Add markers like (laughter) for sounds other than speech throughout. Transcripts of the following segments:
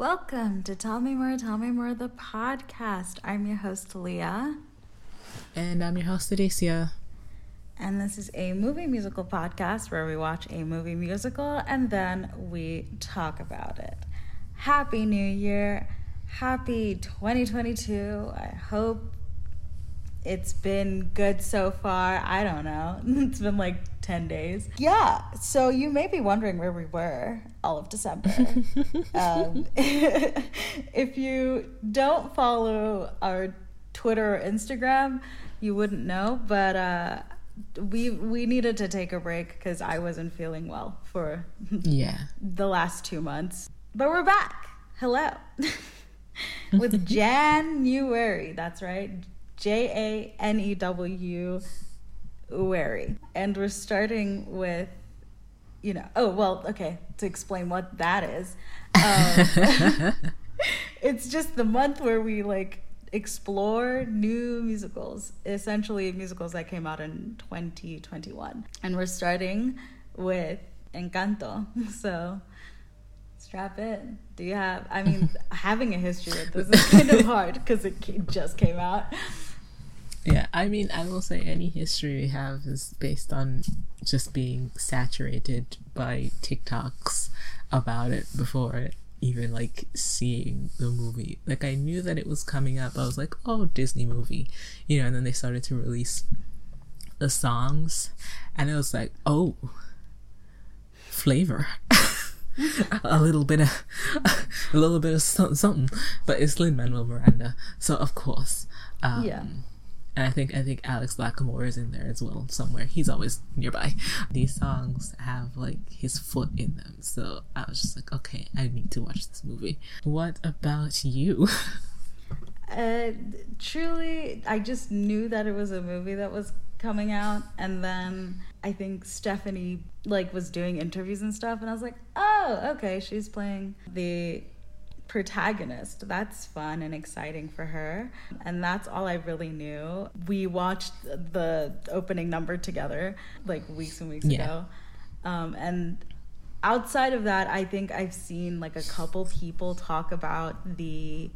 Welcome to Tell Me More, Tell Me More, the podcast. I'm your host, Leah. And I'm your host, Adesia. And this is a movie musical podcast where we watch a movie musical and then we talk about it. Happy New Year. Happy 2022. I hope it's been good so far. I don't know. (laughs) It's been like 10 days. Yeah. So you may be wondering where we were all of December. (laughs) um, (laughs) if you don't follow our Twitter or Instagram, you wouldn't know. But uh, we we needed to take a break because I wasn't feeling well for yeah the last two months. But we're back. Hello. With January. That's right. J A N E W Ueri. And we're starting with, you know, oh, well, okay, to explain what that is. Um, (laughs) it's just the month where we like explore new musicals, essentially musicals that came out in 2021. And we're starting with Encanto. (laughs) So strap in. Do you have, I mean, (laughs) having a history with this is kind of hard because it just came out. Yeah, I mean, I will say any history we have is based on just being saturated by TikToks about it before even like seeing the movie. Like I knew that it was coming up. I was like, "Oh, Disney movie." You know, and then they started to release the songs and it was like, "Oh, flavor." (laughs) a little bit of (laughs) a little bit of something, but it's Lin Manuel Miranda, so of course, um, yeah and I think I think Alex Lacamoire is in there as well somewhere. He's always nearby. These songs have like his foot in them, so I was just like, okay, I need to watch this movie. What about you? (laughs) Uh, truly, I just knew that it was a movie that was coming out, and then I think Stephanie like was doing interviews and stuff, and I was like, oh, okay, she's playing the protagonist. That's fun and exciting for her. And that's all I really knew. We watched the opening number together like weeks and weeks yeah. ago. Um, and outside of that, I think I've seen like a couple people talk about the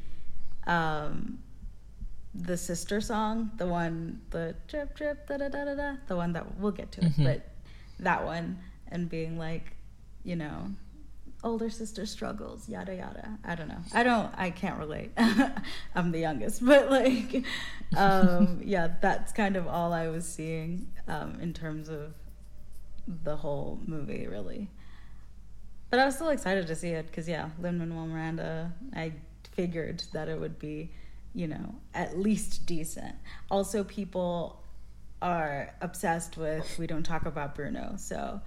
um, the sister song, the one the drip drip da da da da da, the one that we'll get to mm-hmm. it, but that one and being like, you know, older sister struggles, yada yada. I don't know. I don't. I can't relate. (laughs) I'm the youngest, but like, um, (laughs) yeah, that's kind of all I was seeing um, in terms of the whole movie, really. But I was still excited to see it because yeah, Lin Manuel Miranda. I figured that it would be, you know, at least decent. Also, people are obsessed with we don't talk about Bruno, so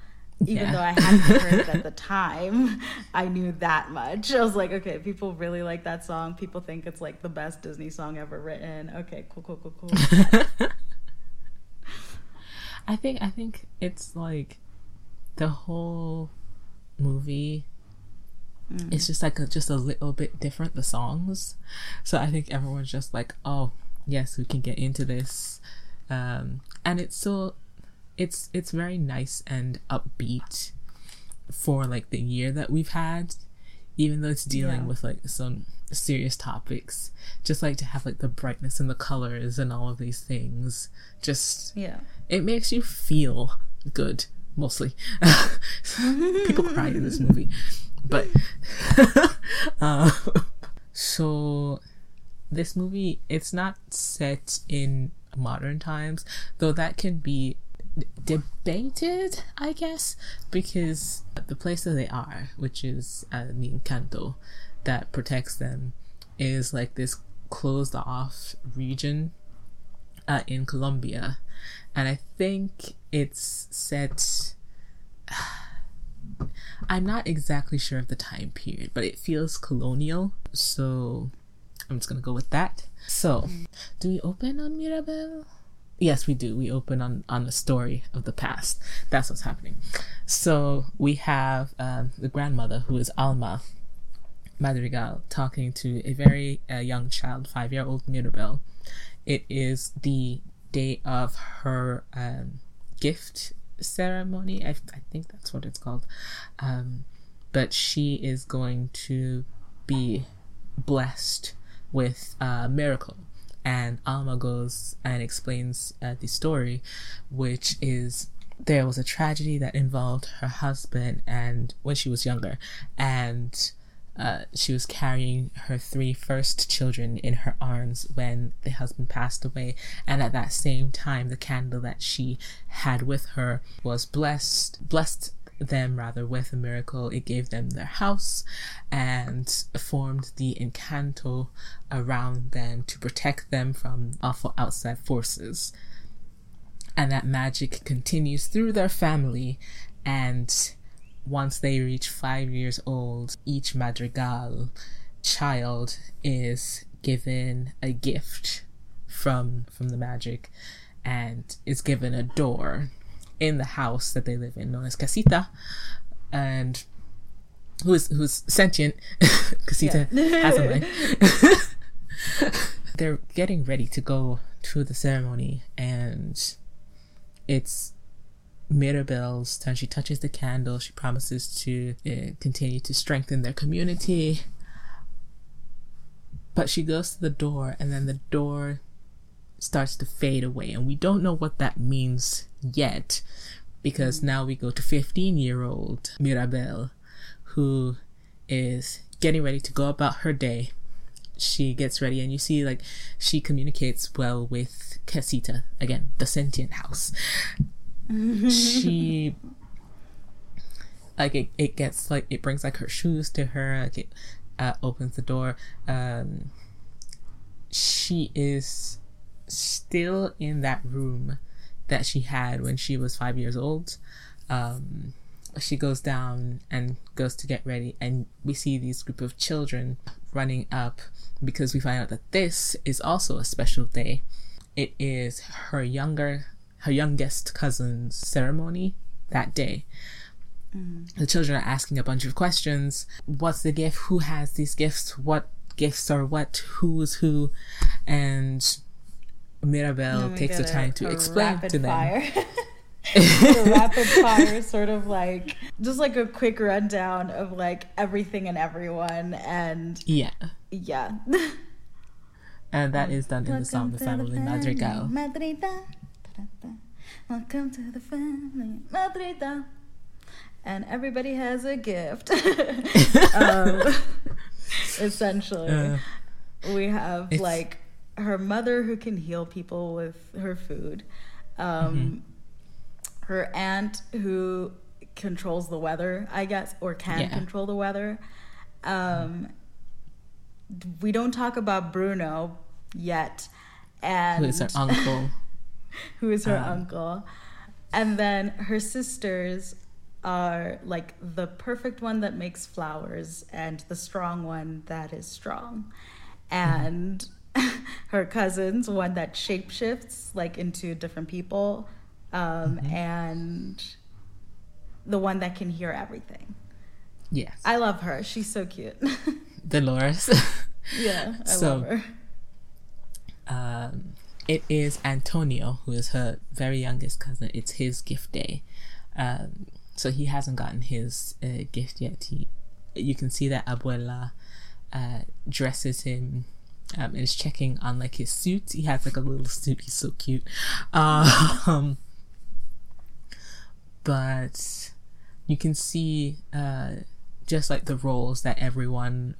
even yeah. though I hadn't (laughs) heard it at the time, I knew that much. I was like, okay, people really like that song. People think it's like the best Disney song ever written. Okay, cool, cool, cool, cool. (laughs) I think I think it's like the whole movie mm. it's just like a, just a little bit different the songs so i think everyone's just like oh yes we can get into this um and it's so it's it's very nice and upbeat for like the year that we've had even though it's dealing yeah. with like some serious topics. Just like to have like the brightness and the colors and all of these things just yeah. it makes you feel good mostly. (laughs) People cry in this movie but (laughs) uh, so this movie it's not set in modern times though that can be debated, I guess, because the place that they are, which is uh, the Encanto that protects them, is like this closed off region uh, in Colombia. And I think it's set. (sighs) I'm not exactly sure of the time period, but it feels colonial. So I'm just gonna go with that. So, do we open on Mirabel? Yes, we do. We open on on the story of the past. That's what's happening. So we have um, the grandmother, who is Alma Madrigal, talking to a very uh, young child, five year old Mirabel. It is the day of her um, gift ceremony. I, I, think that's what it's called. Um, but she is going to be blessed with a miracle. And Alma goes and explains uh, the story, which is there was a tragedy that involved her husband and when she was younger, and uh, she was carrying her three first children in her arms when the husband passed away. And at that same time, the candle that she had with her was blessed, blessed them rather with a miracle. It gave them their house and formed the encanto around them to protect them from awful outside forces. And that magic continues through their family and once they reach five years old, each madrigal child is given a gift from from the magic and is given a door in the house that they live in known as casita and who is who's sentient (laughs) casita (laughs) has a mind (laughs) they're getting ready to go to the ceremony and it's Mirabel's turn. She touches the candle. She promises to uh, continue to strengthen their community. But she goes to the door, and then the door starts to fade away. And we don't know what that means yet, because now we go to 15 year old Mirabel, who is getting ready to go about her day. She gets ready, and you see, like, she communicates well with Casita, again, the sentient house (laughs) she like it, it gets like it brings like her shoes to her like it uh, opens the door um she is still in that room that she had when she was five years old um she goes down and goes to get ready and we see these group of children running up because we find out that this is also a special day it is her younger her youngest cousin's ceremony that day. Mm. The children are asking a bunch of questions. What's the gift? Who has these gifts? What gifts are what? Who's who? And Mirabel takes the time to explain to them. (laughs) (laughs) rapid fire is sort of like just like a quick rundown of like everything and everyone and yeah. Yeah. And that is done in Welcome the song the family madrigal. Welcome to the family, Madrigal. And everybody has a gift. (laughs) um, essentially, uh, we have like her mother who can heal people with her food, um, mm-hmm. her aunt who controls the weather, I guess, or can yeah. control the weather. Um, we don't talk about Bruno yet, and who is her uncle. (laughs) who is her um, uncle. And then her sisters are like the perfect one that makes flowers and the strong one that is strong. And (laughs) her cousins, one that shapeshifts like into different people, um, mm-hmm. and the one that can hear everything. Yes. I love her. She's so cute. (laughs) Dolores. (laughs) yeah, I so, love her. Um, it is Antonio, who is her very youngest cousin. It's his gift day. Um, so he hasn't gotten his uh, gift yet. He, you can see that Abuela uh, dresses him um, and is checking on like his suit. He has like a little suit. He's so cute. Um, (laughs) but you can see uh, just like the roles that everyone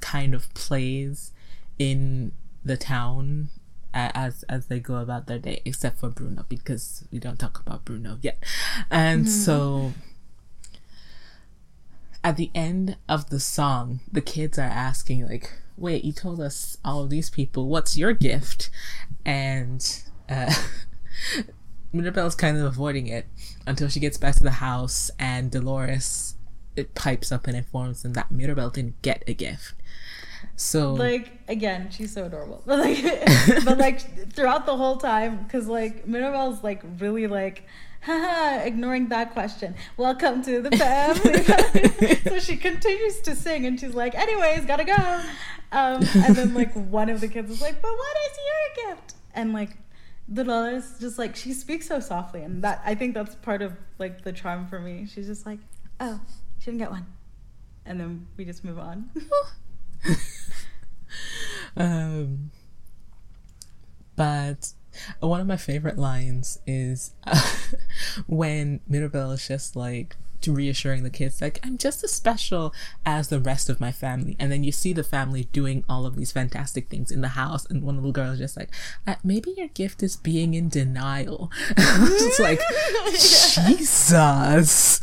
kind of plays in the town as as they go about their day, except for Bruno because we don't talk about Bruno yet. And mm-hmm. so at the end of the song, the kids are asking like, "Wait, you told us all of these people. What's your gift?" And uh, (laughs) Mirabel's kind of avoiding it until she gets back to the house, and Dolores it pipes up and informs them that Mirabel didn't get a gift. So like again, she's so adorable. But like, (laughs) but like (laughs) throughout the whole time, because like Mirabel's like really like. Haha, (laughs) ignoring that question. Welcome to the family. (laughs) so she continues to sing and she's like, anyways, gotta go. Um, and then like (laughs) one of the kids is like, but what is your gift? And like the Dolores just like she speaks so softly and that I think that's part of like the charm for me. She's just like, oh, she didn't get one. And then we just move on. um, but one of my favorite lines is uh, (laughs) when Mirabel is just like reassuring the kids like i'm just as special as the rest of my family. And then you see the family doing all of these fantastic things in the house and one little girl is just like uh, maybe your gift is being in denial. (laughs) It's like (laughs) jesus.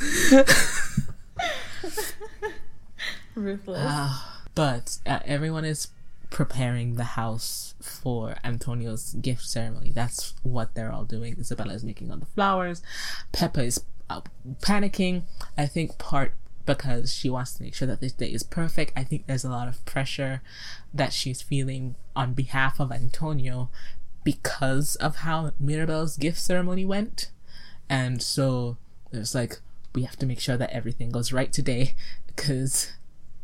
Ruthless. Uh, but uh, everyone is preparing the house for Antonio's gift ceremony. That's what they're all doing. Isabela is making all the flowers. Pepa is uh, panicking. I think part because she wants to make sure that this day is perfect. I think there's a lot of pressure that she's feeling on behalf of Antonio because of how Mirabel's gift ceremony went. And so there's like, we have to make sure that everything goes right today because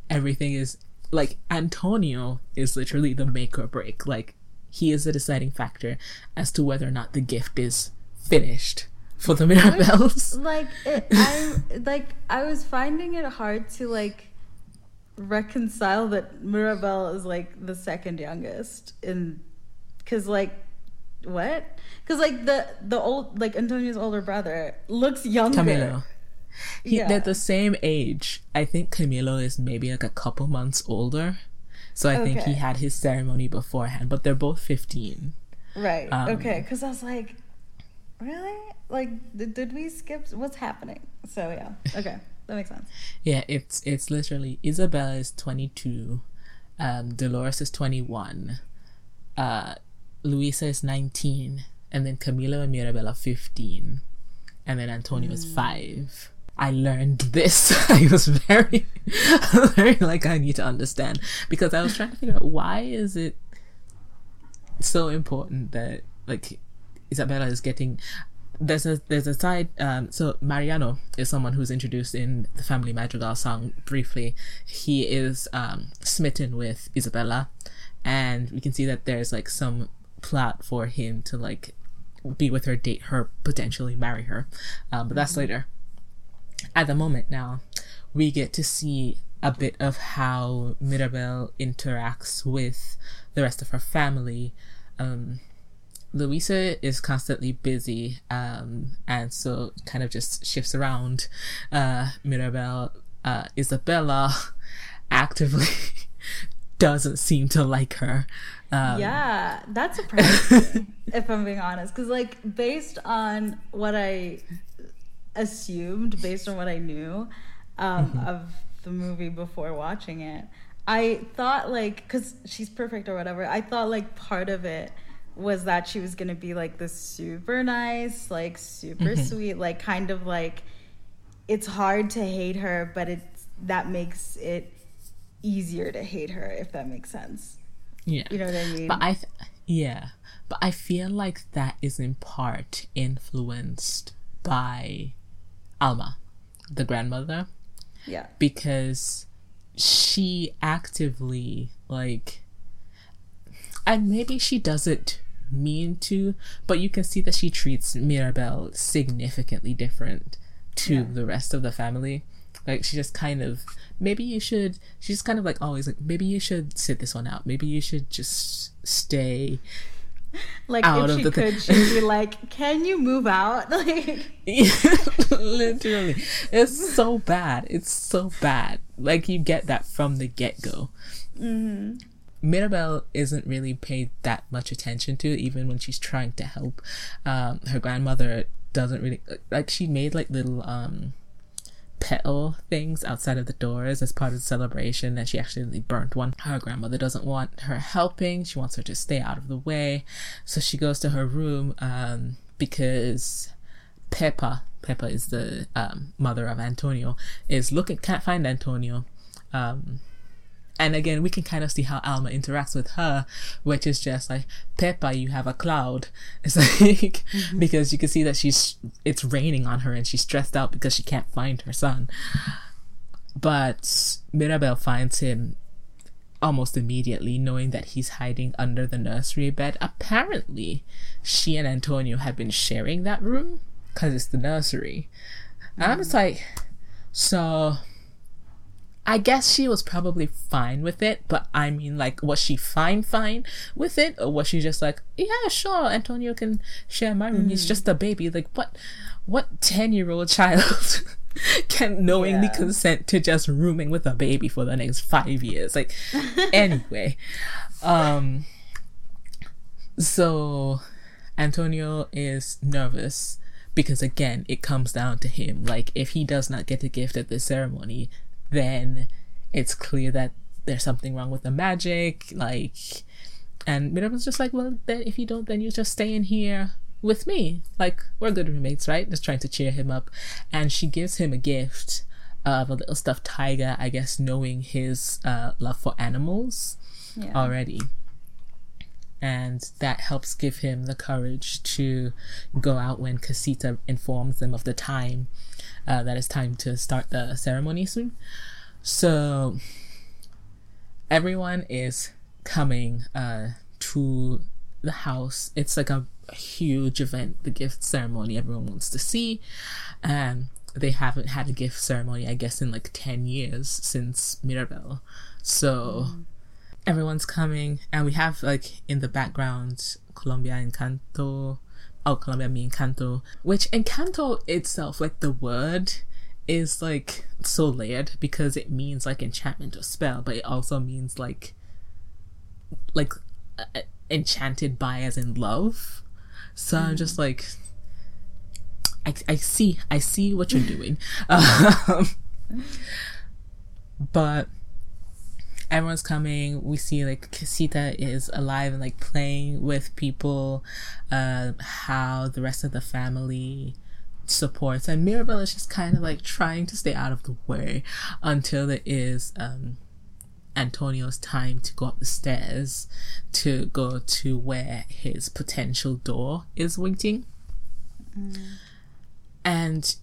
everything is like Antonio is literally the make or break. Like he is the deciding factor as to whether or not the gift is finished for the Mirabels. (laughs) Like it, I like I was finding it hard to like reconcile that Mirabel is like the second youngest in because like what? Because like the the old like Antonio's older brother looks younger. Camilo. He, yeah. They're the same age. I think Camilo is maybe like a couple months older. So I okay. think he had his ceremony beforehand, but they're both 15. Right. Um, okay. Because I was like, really? Like, did, did we skip? What's happening? So yeah. Okay. That makes sense. Yeah, it's it's literally Isabela is 22, um, Dolores is 21, uh, Luisa is 19, and then Camilo and Mirabella 15, and then Antonio mm. is 5. I learned this. (laughs) I was very, (laughs) very like I need to understand because I was trying to figure out why is it so important that like Isabela is getting. There's a there's a side. Um, so Mariano is someone who's introduced in the Family Madrigal song briefly. He is um, smitten with Isabela, and we can see that there's like some plot for him to like be with her, date her, potentially marry her. Um, but that's mm-hmm. later at the moment now, we get to see a bit of how Mirabel interacts with the rest of her family. Um, Luisa is constantly busy, um, and so kind of just shifts around. Uh, Mirabel, uh, Isabela (laughs) actively (laughs) doesn't seem to like her. Um, yeah, that's a surprising, (laughs) if I'm being honest. Because, like, based on what I assumed based on what I knew um, mm-hmm. of the movie before watching it. I thought like because she's perfect or whatever. I thought like part of it was that she was gonna be like this super nice, like super mm-hmm. sweet, like kind of like it's hard to hate her, but it's that makes it easier to hate her if that makes sense. Yeah, you know what I mean. But I, th- yeah, but I feel like that is in part influenced by Alma, the grandmother. Yeah. Because she actively like and maybe she doesn't mean to, but you can see that she treats Mirabel significantly different to yeah. the rest of the family. Like she just kind of maybe you should she's kind of like always like maybe you should sit this one out. Maybe you should just stay (laughs) like out if she could, she'd be like, "Can you move out?" (laughs) Like, (laughs) literally, it's so bad. It's so bad. Like you get that from the get go. Mm-hmm. Mirabel isn't really paid that much attention to, even when she's trying to help. Um, her grandmother doesn't really like. She made like little um petal things outside of the doors as part of the celebration and she actually burnt one. Her grandmother doesn't want her helping. She wants her to stay out of the way. So she goes to her room um, because Pepa, Pepa is the um, mother of Antonio, is looking, can't find Antonio. Um, and again, we can kind of see how Alma interacts with her, which is just like, Pepa, you have a cloud. (laughs) It's like, mm-hmm. because you can see that she's, it's raining on her and she's stressed out because she can't find her son. But Mirabel finds him almost immediately, knowing that he's hiding under the nursery bed. Apparently, she and Antonio have been sharing that room because it's the nursery. And I'm just like, so I guess she was probably fine with it, but I mean, like, was she fine, fine with it, or was she just like, yeah, sure, Antonio can share my room. Mm. He's just a baby. Like, what, what ten year old (laughs) child can knowingly yeah. consent to just rooming with a baby for the next five years? Like, anyway, (laughs) um, so Antonio is nervous because again, it comes down to him. Like, if he does not get a gift at the ceremony, then it's clear that there's something wrong with the magic. Like, and Mirabel's just like, well, then if you don't, then you just stay in here with me. Like, we're good roommates, right? Just trying to cheer him up. And she gives him a gift of a little stuffed tiger, I guess, knowing his uh, love for animals yeah. already. And that helps give him the courage to go out when Casita informs them of the time uh, that it's time to start the ceremony soon. So everyone is coming uh, to the house. It's like a, huge event, the gift ceremony everyone wants to see. Um, they haven't had a gift ceremony, I guess, in like 10 years since Mirabel. So mm. everyone's coming, and we have like in the background Colombia Encanto oh Colombia mi encanto, which encanto itself, like the word, is like so layered because it means like enchantment or spell, but it also means like like uh, enchanted by as in love. So mm. I'm just like, I I see I see what you're (laughs) doing, (laughs) um, but everyone's coming. We see like Casita is alive and like playing with people. Uh, how the rest of the family supports, and Mirabel is just kind of like trying to stay out of the way until it is, um, Antonio's time to go up the stairs to go to where his potential door is waiting. Mm. And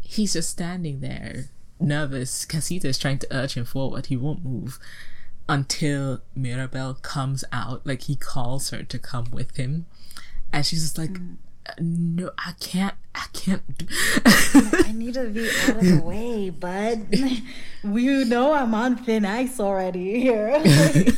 he's just standing there nervous. Casita is trying to urge him forward. He won't move until Mirabel comes out. Like he calls her to come with him, and she's just like, mm. "No, I can't. I can't." I need to be out of the (laughs) way, bud. (laughs) we know I'm on thin ice already here. (laughs)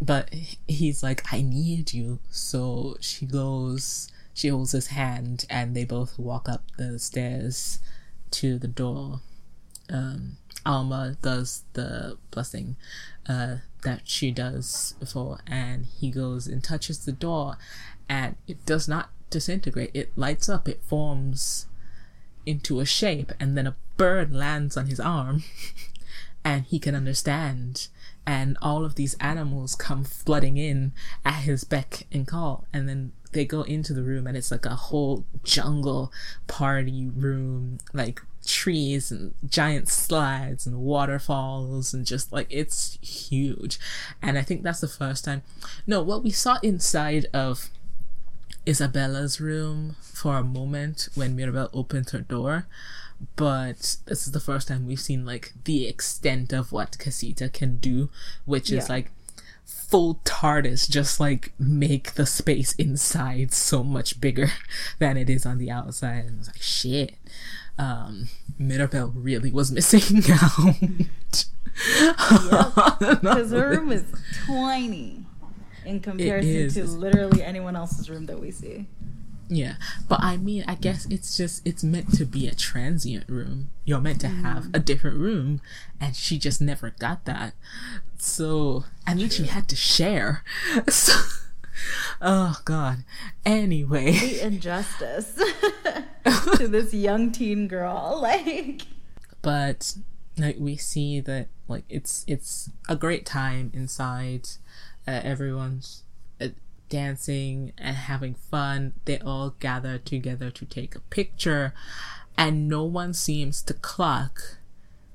but he's like, "I need you." So she goes. She holds his hand, and they both walk up the stairs to the door. Um, Alma does the blessing uh, that she does before, and he goes and touches the door, and it does not disintegrate. It lights up. It forms into a shape, and then a bird lands on his arm, (laughs) and he can understand. And all of these animals come flooding in at his beck and call, and then they go into the room, and it's like a whole jungle party room, like trees and giant slides and waterfalls and just like it's huge. And I think that's the first time. No, what we saw inside of Isabela's room for a moment when Mirabel opened her door, but this is the first time we've seen like the extent of what Casita can do, which yeah. is like full TARDIS just like make the space inside so much bigger (laughs) than it is on the outside. And it's like shit um, Mirabel really was missing (laughs) out. (laughs) Because her room is tiny in comparison to literally anyone else's room that we see. Yeah, but I mean, I guess it's just it's meant to be a transient room. You're meant to have mm. a different room, and she just never got that. So, and then she had to share. (laughs) So, oh god. Anyway, the injustice (laughs) to this young teen girl, (laughs) like. But like we see that like it's it's a great time inside. Uh, everyone's uh, dancing and having fun. They all gather together to take a picture, and no one seems to clock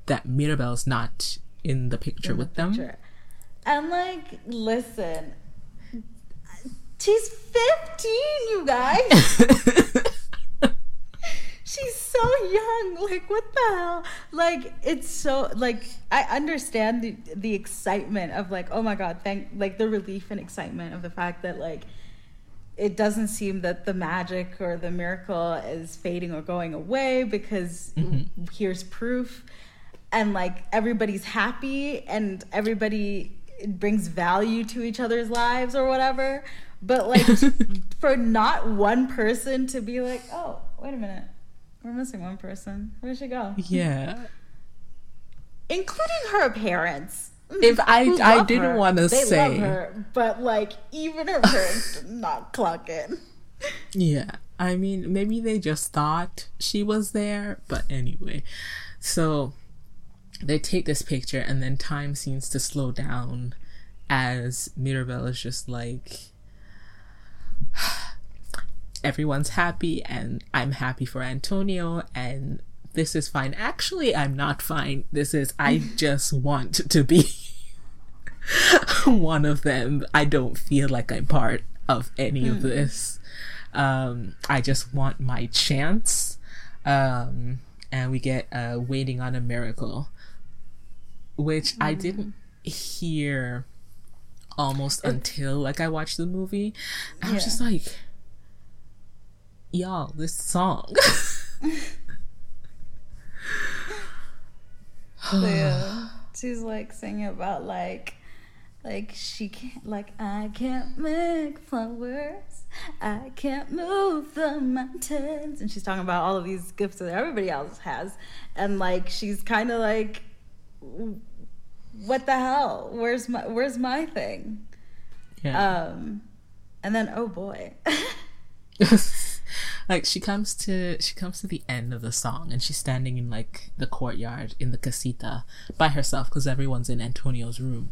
that Mirabel's not in the picture in the with picture. them. And like, listen, She's 15, you guys. (laughs) She's so young. Like, what the hell? Like, it's so, like, I understand the, the excitement of, like, oh my God, thank, like, the relief and excitement of the fact that, like, it doesn't seem that the magic or the miracle is fading or going away because mm-hmm. here's proof. And like everybody's happy and everybody brings value to each other's lives or whatever. But like (laughs) for not one person to be like, oh, wait a minute, we're missing one person. Where'd she go? Yeah. Including her parents. Mm, if I I didn't want to say love her, but like even her parents (laughs) did not clock in. Yeah. I mean, maybe they just thought she was there, but anyway. So they take this picture and then time seems to slow down as Mirabel is just like (sighs) everyone's happy and I'm happy for Antonio and this is fine. Actually, I'm not fine. This is I (laughs) just want to be (laughs) one of them. I don't feel like I'm part of any of this. Um, I just want my chance. Um, and we get uh, Waiting on a Miracle, which I mm-hmm. didn't hear almost until like I watched the movie. I was just like, y'all, this song. (laughs) yeah. (sighs) She's like singing about like like she can't like I can't make flowers. I can't move the mountains. And she's talking about all of these gifts that everybody else has. And like she's kinda like what the hell? Where's my where's my thing? yeah. Um and then oh boy. (laughs) like she comes to she comes to the end of the song and she's standing in like the courtyard in the casita by herself because everyone's in Antonio's room.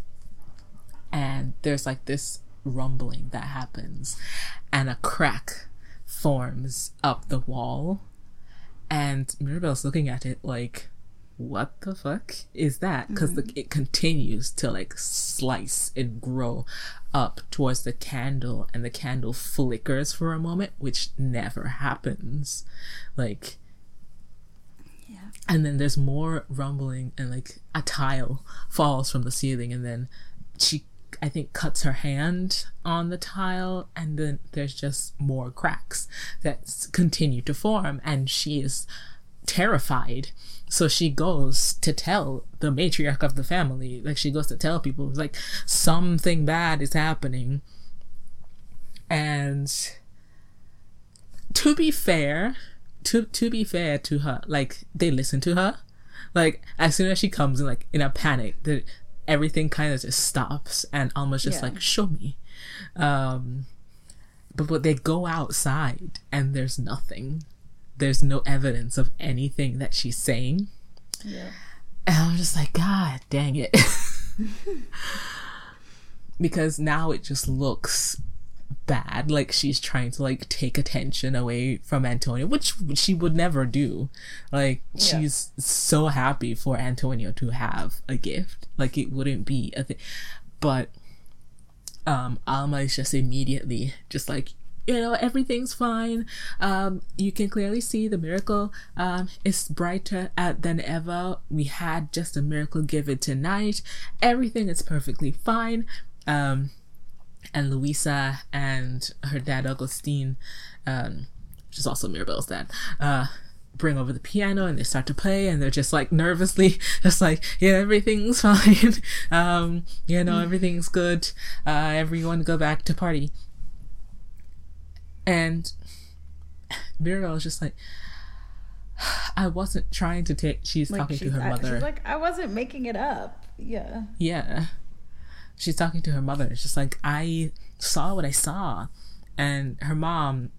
And there's like this rumbling that happens and a crack forms up the wall and Mirabel's looking at it like what the fuck is that? Because mm-hmm. it continues to like slice and grow up towards the candle and the candle flickers for a moment which never happens. Like yeah. and then there's more rumbling and like a tile falls from the ceiling and then she i think cuts her hand on the tile and then there's just more cracks that continue to form and she is terrified so she goes to tell the matriarch of the family like she goes to tell people like something bad is happening. And to be fair to to be fair to her like they listen to her. Like as soon as she comes in like in a panic that everything kind of just stops and almost just Yeah. like show me. Um but but they go outside and there's nothing there's no evidence of anything that she's saying Yeah. and I'm just like, God dang it. (laughs) because now it just looks bad. Like she's trying to like take attention away from Antonio, which she would never do. Like Yeah. she's so happy for Antonio to have a gift. Like it wouldn't be a thing. But um Alma is just immediately just like you know everything's fine. Um you can clearly see the miracle. Um is brighter than ever. We had just a miracle given tonight. Everything is perfectly fine. Um and luisa and her dad augustine um which is also mirabel's dad uh bring over the piano and they start to play and they're just like nervously (laughs) just like yeah everything's (laughs) fine. Um you know everything's good. Uh everyone go back to party and Mirabel is just like (sighs) I wasn't trying to take she's Like talking to her mother she's like, I wasn't making it up. Yeah. yeah she's talking to her mother it's just like i saw what i saw and her mom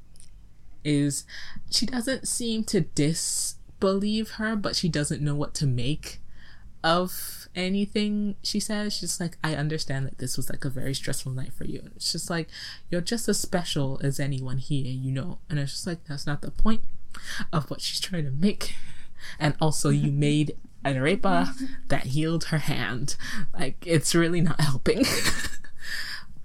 is she doesn't seem to disbelieve her but she doesn't know what to make of anything she says she's like i understand that this was like a very stressful night for you. And it's just like you're just as special as anyone here you know. And it's just like that's not the point of what she's trying to make. And also you (laughs) made an arepa that healed her hand. Like it's really not helping. (laughs)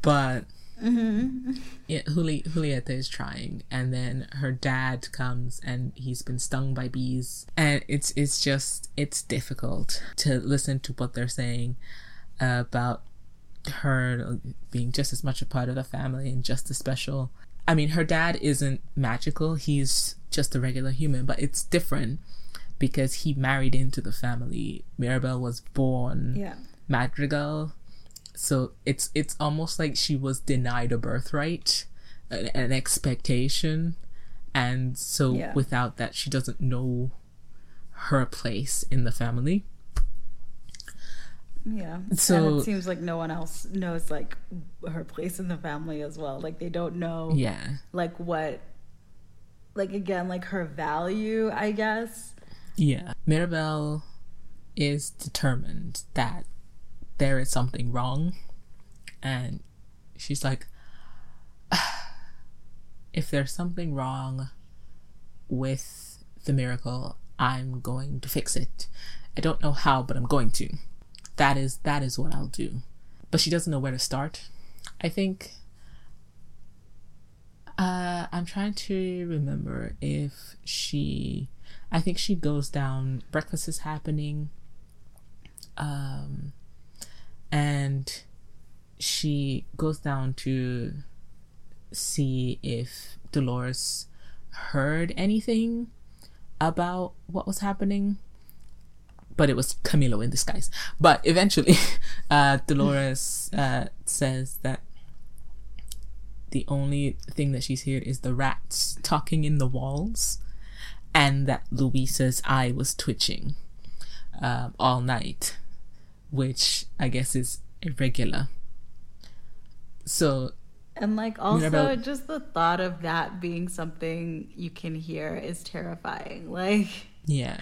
But Mm-hmm. yeah, Juli- Julieta is trying, and then her dad comes, and he's been stung by bees, and it's it's just it's difficult to listen to what they're saying about her being just as much a part of the family and just as special. I mean, her dad isn't magical; he's just a regular human, but it's different because he married into the family. Mirabel was born Yeah. Madrigal, so it's it's almost like she was denied a birthright, an, an expectation, and so Yeah. without that, she doesn't know her place in the family. Yeah. So- and it seems like no one else knows like her place in the family as well. Like they don't know Yeah, like what like again like her value, I guess. yeah. Mirabel is determined that there is something wrong, and she's like, (sighs) if there's something wrong with the miracle, I'm going to fix it. I don't know how, but I'm going to. That is that is what I'll do. But she doesn't know where to start. I think uh I'm trying to remember if she I think she goes down breakfast is happening um and she goes down to see if Dolores heard anything about what was happening. But it was Camilo in disguise. But eventually, (laughs) uh, Dolores uh, says that the only thing that she's heard is the rats talking in the walls, and that Luisa's eye was twitching um, all night, which I guess is irregular. So And like also Mirabel- just the thought of that being something you can hear is terrifying. Like yeah,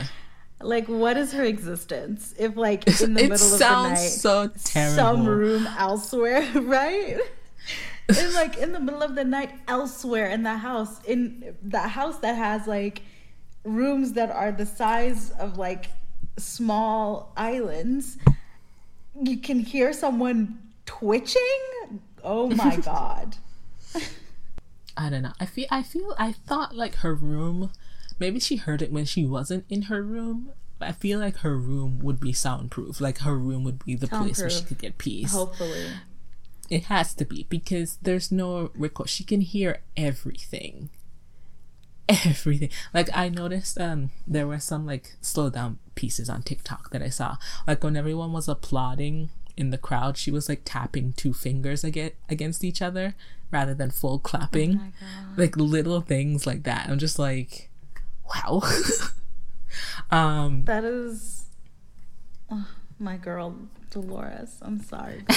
like what is her existence if like (laughs) in the it middle of the night so terrible. some room elsewhere, (laughs) right? in like in the middle of the night elsewhere in the house in the house that has like rooms that are the size of like small islands you can hear someone twitching oh my (laughs) god I don't know. I feel I feel I thought like her room maybe she heard it when she wasn't in her room. But I feel like her room would be soundproof. Like her room would be the place where she could get peace. hopefully It has to be because there's no record. She can hear everything. Everything. Like I noticed um there were some like slow down pieces on TikTok that I saw. Like when everyone was applauding in the crowd, she was like tapping two fingers aga- against each other rather than full clapping. god like little things like that. I'm just like, wow. (laughs) um, that is oh, my girl dolores i'm sorry (laughs)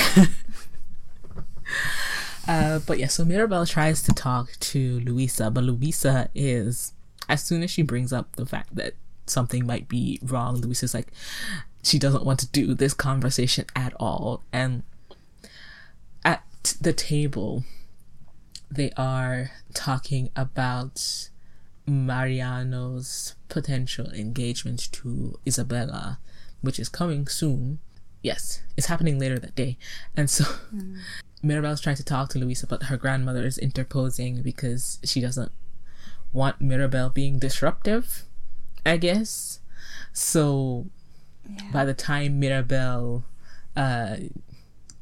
uh, but yeah, so Mirabel tries to talk to Luisa, but Luisa is, as soon as she brings up the fact that something might be wrong, Luisa's like, she doesn't want to do this conversation at all. And at the table, they are talking about Mariano's potential engagement to Isabela, which is coming soon. Yes, it's happening later that day. And so Mirabel's trying to talk to Luisa, but her grandmother is interposing because she doesn't want Mirabel being disruptive, I guess. So by the time Mirabel uh,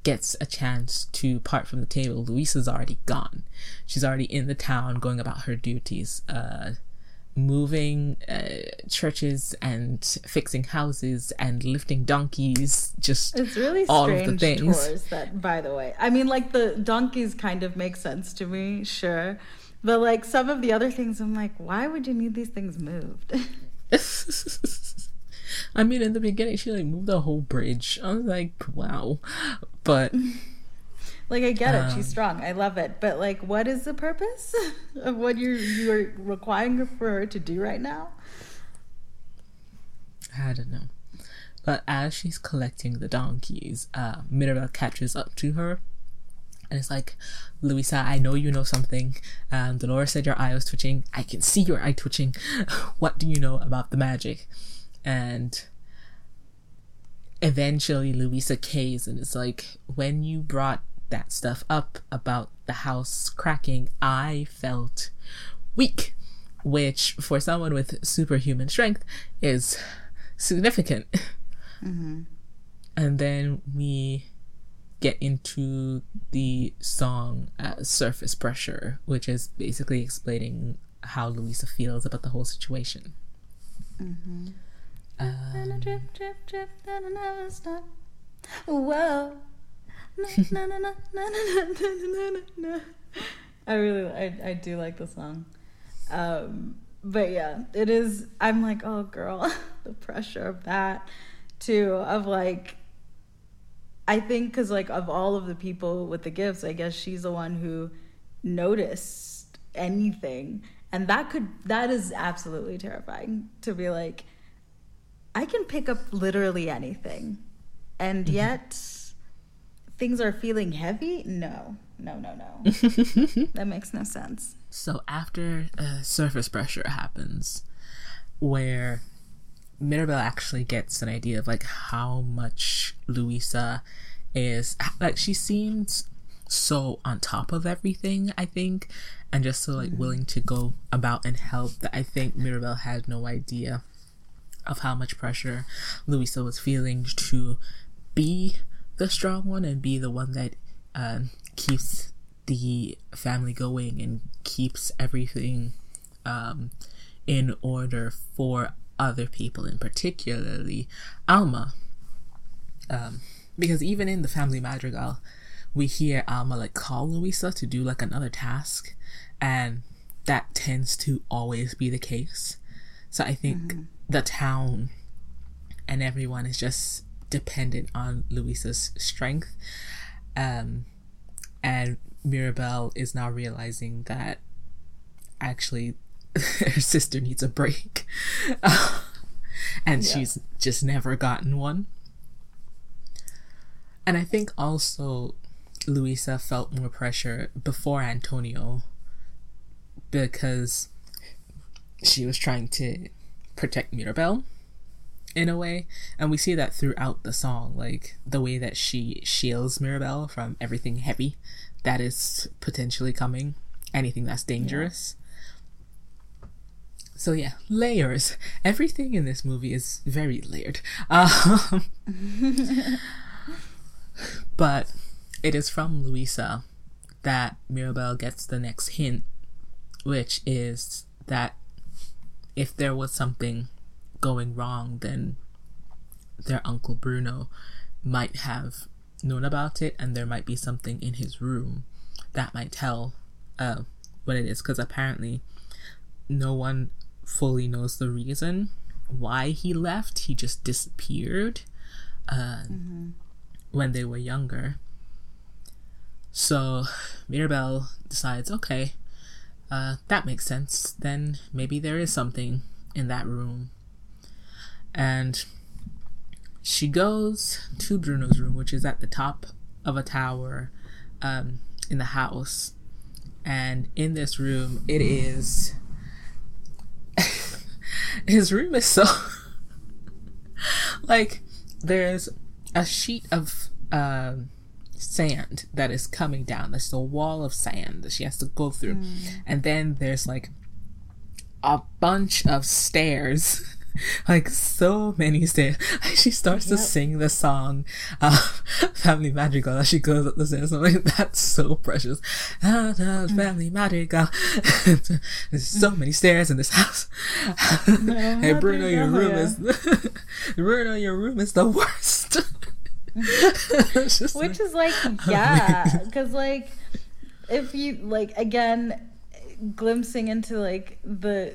gets a chance to part from the table, Luisa's already gone. She's already in the town going about her duties, uh, moving uh, churches and fixing houses and lifting donkeys. Just It's really all of the things. tours that by the way. I mean like the donkeys kind of make sense to me, sure. But like some of the other things I'm like, why would you need these things moved? (laughs) I mean, in the beginning, she like moved the whole bridge. I was like, wow. But (laughs) like I get it, she's Um, strong. I love it. But like what is the purpose (laughs) of what you're you're requiring for her to do right now? I don't know. But as she's collecting the donkeys, uh, Mirabel catches up to her. And it's like, Luisa, I know you know something. Um, Dolores said your eye was twitching. I can see your eye twitching. (laughs) what do you know about the magic? And eventually, Luisa caves and it's like, when you brought that stuff up about the house cracking, I felt weak, which for someone with superhuman strength is significant. And then we get into the song uh, Surface Pressure, which is basically explaining how Luisa feels about the whole situation. Mm-hmm. Um, drip, drip, drip, that'll never stop. Whoa na na na na na na na na. I really I, I do like the song. Um, but yeah, it is I'm like, oh girl, the pressure of that too of like I think cuz like of all of the people with the gifts, I guess she's the one who noticed anything. And that could that is absolutely terrifying to be like I can pick up literally anything. And mm-hmm. yet things are feeling heavy. No, no, no, no. (laughs) that makes no sense. So after uh, surface pressure happens, where Mirabel actually gets an idea of like how much Luisa is like she seems so on top of everything I think and just so like willing to go about and help that I think Mirabel had no idea of how much pressure Luisa was feeling to be the strong one and be the one that um, keeps the family going and keeps everything um, in order for other people, and particularly Alma. Um, because even in the family madrigal, we hear Alma like call Luisa to do like another task, and that tends to always be the case. So I think the town and everyone is just dependent on Luisa's strength. Um, and Mirabel is now realizing that actually (laughs) her sister needs a break. (laughs) and Yeah. she's just never gotten one. And I think also Luisa felt more pressure before Antonio because she was trying to protect Mirabel in a way. And we see that throughout the song like the way that she shields mirabel from everything heavy that is potentially coming anything that's dangerous. So yeah layers. Everything in this movie is very layered. Um, (laughs) but it is from luisa that mirabel gets the next hint which is that if there was something going wrong, then their uncle Bruno might have known about it, and there might be something in his room that might tell uh, what it is. Because apparently, no one fully knows the reason why he left. He just disappeared uh, when they were younger. So Mirabel decides, okay, uh, that makes sense. Then maybe there is something in that room. And she goes to Bruno's room, which is at the top of a tower um, in the house. And in this room, it is. (laughs) His room is so. (laughs) like, there's a sheet of um, sand that is coming down. There's a wall of sand that she has to go through. And then there's like a bunch of stairs. (laughs) (laughs) like so many stairs. (laughs) She starts to sing the song uh, (laughs) Family Madrigal as she goes up the stairs. I'm like, that's so precious. Ah, ah, Family Madrigal. There's so many stairs in this house. hey Bruno, your room is Bruno, your room is the worst. Which like- is like, yeah, because like, if you like again, glimpsing into like the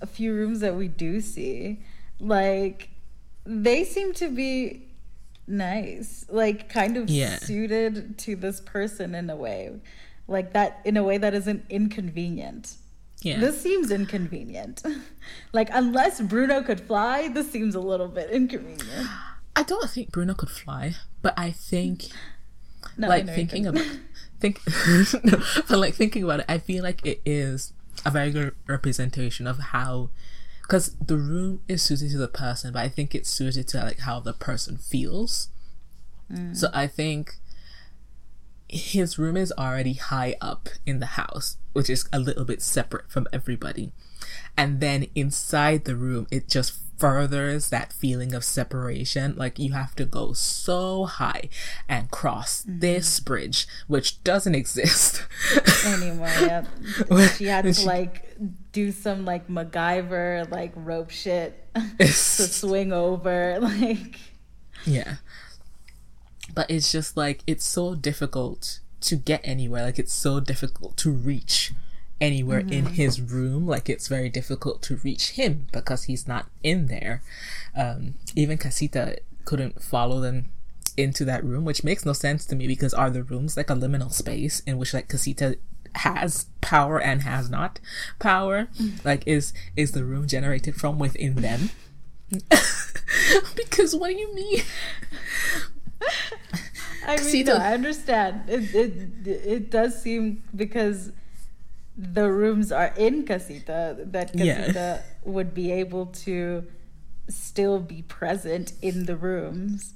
a few rooms that we do see, like they seem to be nice, like kind of Yeah. suited to this person in a way, like that in a way that isn't inconvenient. yeah. This seems inconvenient. (laughs) like unless Bruno could fly, this seems a little bit inconvenient. I don't think Bruno could fly, but I think No, like you thinking about think (laughs) but like thinking about it, I feel like it is a very good representation of how because the room is suited to the person, but I think it's suited to like how the person feels. Mm. So I think his room is already high up in the house, which is a little bit separate from everybody. And then inside the room, it just furthers that feeling of separation. Like you have to go so high and cross mm-hmm. this bridge, which doesn't (laughs) exist anymore. Yeah, (laughs) she had to she, like do some like MacGyver like rope shit (laughs) to swing over. Like, yeah, but it's just like it's so difficult to get anywhere. Like it's so difficult to reach anywhere mm-hmm. in his room. Like it's very difficult to reach him because he's not in there. Um, even Casita couldn't follow them into that room, which makes no sense to me because are the rooms like a liminal space in which like Casita has power and has not power? Mm. Like is is the room generated from within them? (laughs) because what do you mean? (laughs) I mean, no, I understand. It, it it does seem because the rooms are in casita that casita yeah. would be able to still be present in the rooms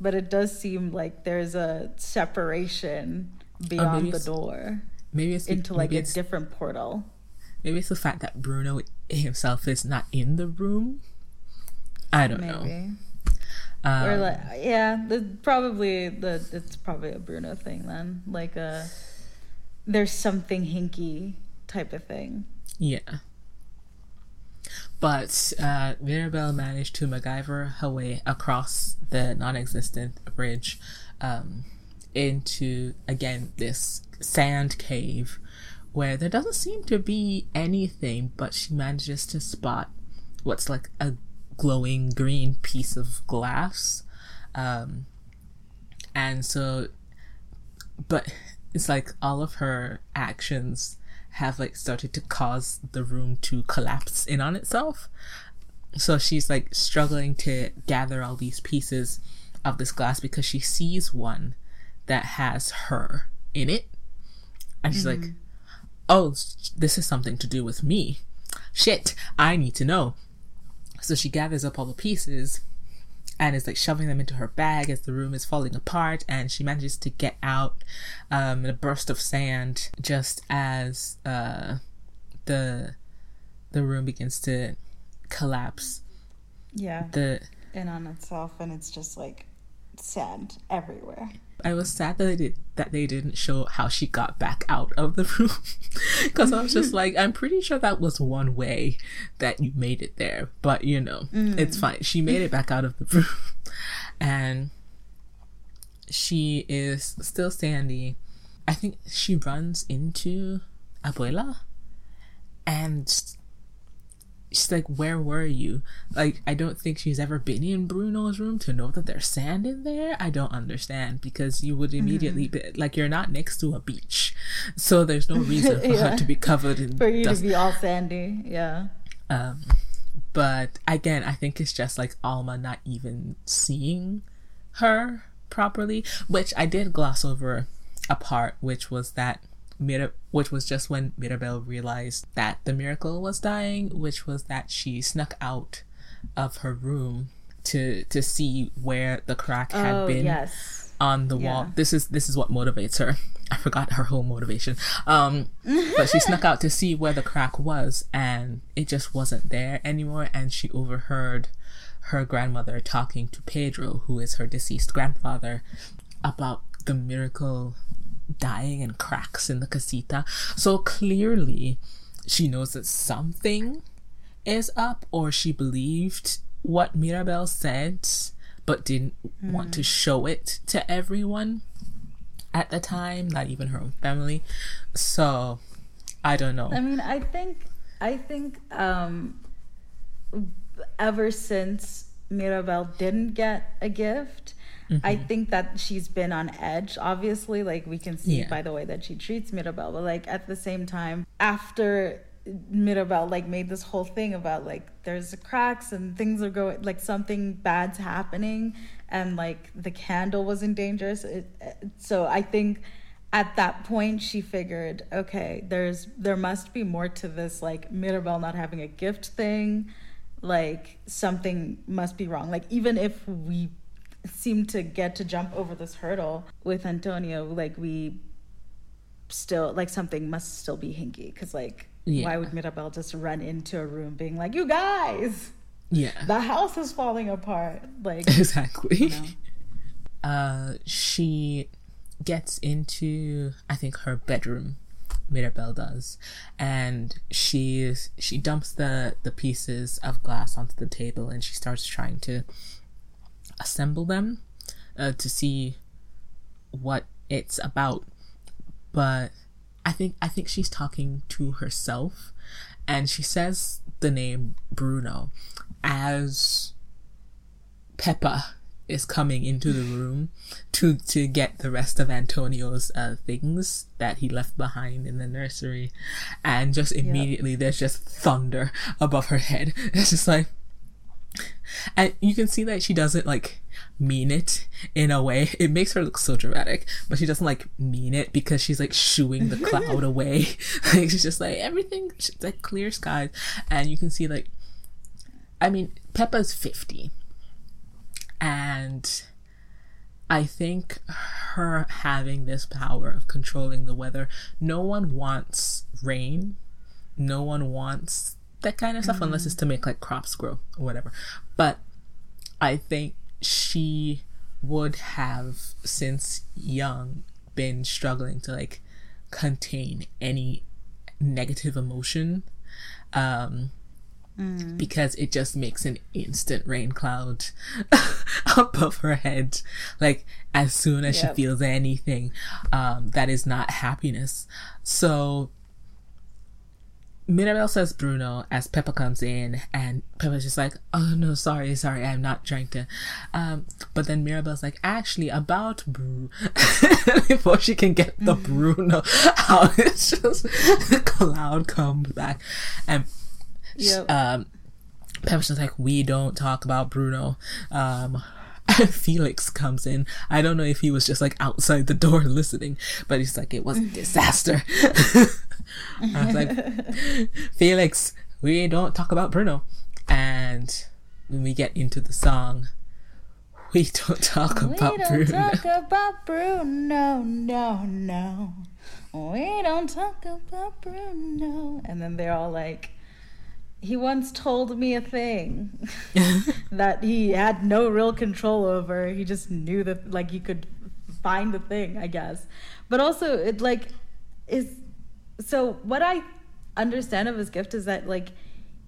but it does seem like there's a separation beyond the door maybe it's into like a different portal maybe it's the fact that bruno himself is not in the room i don't maybe. know um, or like yeah the, probably the it's probably a bruno thing then like a there's something hinky type of thing. Yeah. But uh, Mirabel managed to MacGyver her way across the non existent bridge um, into, again, this sand cave where there doesn't seem to be anything, but she manages to spot what's like a glowing green piece of glass. Um, and so, but it's like all of her actions have like started to cause the room to collapse in on itself. So she's like struggling to gather all these pieces of this glass because she sees one that has her in it. And she's mm-hmm. like, oh, this is something to do with me. Shit, I need to know. So she gathers up all the pieces and is like shoving them into her bag as the room is falling apart and she manages to get out um, in a burst of sand just as uh, the the room begins to collapse. Yeah. The in on itself and it's just like sand everywhere I was sad that they did that they didn't show how she got back out of the room (laughs) because I was just (laughs) like, I'm pretty sure that was one way that you made it there, but you know, mm. it's fine. She made it back out of the (laughs) room, and she is still standing. I think she runs into Abuela, and she's like, Where were you? Like, I don't think she's ever been in Bruno's room to know that there's sand in there. I don't understand because you would immediately mm-hmm. be like, You're not next to a beach. So there's no reason for (laughs) yeah. her to be covered in For you dust. to be all sandy. Yeah. Um, but again, I think it's just like Alma not even seeing her properly, which I did gloss over a part, which was that Mir- which was just when Mirabel realized that the miracle was dying, which was that she snuck out of her room to to see where the crack had oh, been yes. on the yeah. wall. This is this is what motivates her. (laughs) I forgot her whole motivation. Um, but she snuck out to see where the crack was, and it just wasn't there anymore. And she overheard her grandmother talking to Pedro, who is her deceased grandfather, about the miracle dying and cracks in the casita. So clearly, she knows that something is up, or she believed what Mirabel said, but didn't mm. want to hmm. show it to everyone at the time, not even her own family. So, I don't know. I mean, I think, I think, um, ever since Mirabel didn't get a gift, Mm-hmm. I think that she's been on edge, obviously. Like we can see yeah. by the way that she treats Mirabel, but like at the same time, after Mirabel like made this whole thing about like there's cracks and things are going like something bad's happening and like the candle was in danger. So, it, so I think at that point she figured okay there's there must be more to this like Mirabel not having a gift thing like something must be wrong like even if we seem to get to jump over this hurdle with Antonio, like we still like something must still be hinky because like yeah. why would Mirabel just run into a room being like, "You guys, Yeah. The house is falling apart. Like (laughs) Exactly. you know. Uh, she gets into I think her bedroom. Mirabel does, and she she dumps the the pieces of glass onto the table, and she starts trying to assemble them uh, to see what it's about. But I think I think she's talking to herself, and she says the name Bruno as Pepa is coming into the room to to get the rest of Antonio's uh, things that he left behind in the nursery, and just immediately there's just thunder above her head. (laughs) It's just like, and you can see that she doesn't like mean it in a way. It makes her look so dramatic, but she doesn't like mean it because she's like shooing the cloud (laughs) away. (laughs) like she's just like everything, like clear skies, and you can see like, I mean, Pepa's fifty and I think her having this power of controlling the weather, no one wants rain. No one wants that kind of stuff unless it's to make like crops grow or whatever. But I think she would have since young been struggling to like contain any negative emotion um because it just makes an instant rain cloud (laughs) above her head like as soon as Yep. she feels anything um that is not happiness so Mirabel says Bruno as Pepa comes in, and Pepa's just like, "Oh no, sorry, sorry, I'm not trying to." Um, but then Mirabel's like, "Actually, about Bru," (laughs) before she can get the Bruno out, (laughs) it's just the cloud comes back, and Yep. um, Pepa's just like, "We don't talk about Bruno." Um, (laughs) Felix comes in. I don't know if he was just like outside the door listening, but he's like, "It was a disaster." I was like, (laughs) Felix, we don't talk about Bruno. And when we get into the song, we (laughs) don't talk about Bruno. We about don't Bruno. talk (laughs) about Bruno, no, no. We don't talk about Bruno. And then they're all like, he once told me a thing that he had no real control over. He just knew that, like, he could find the thing, I guess. But also, it, like, is so what I understand of his gift is that, like,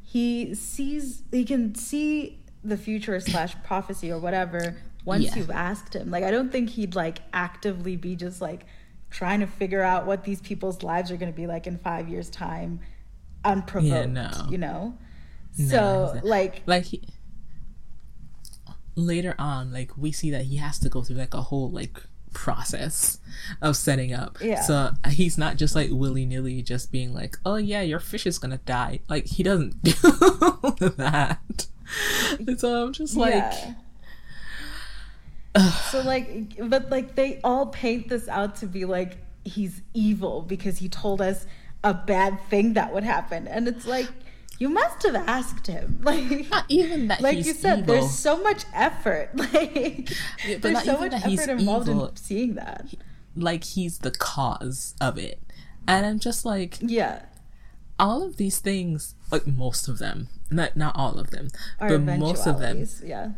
he sees, he can see the future slash (coughs) prophecy or whatever once Yeah. you've asked him. Like, I don't think he'd, like, actively be just, like, trying to figure out what these people's lives are going to be like in five years' time unprovoked, yeah, no. you know? No, so, like, like he, later on, like we see that he has to go through like a whole like process of setting up. Yeah. So he's not just like willy nilly just being like, oh yeah, your fish is gonna die. Like he doesn't (laughs) do that. And so I'm just like, yeah. so like but like they all paint this out to be like he's evil because he told us a bad thing that would happen and it's like you must have asked him (laughs) like not even that like you said evil. there's so much effort (laughs) like Yeah, but there's not so even much effort involved evil. in seeing that like he's the cause of it. And I'm just like, yeah all of these things, like most of them, not not all of them, are but most of them, yeah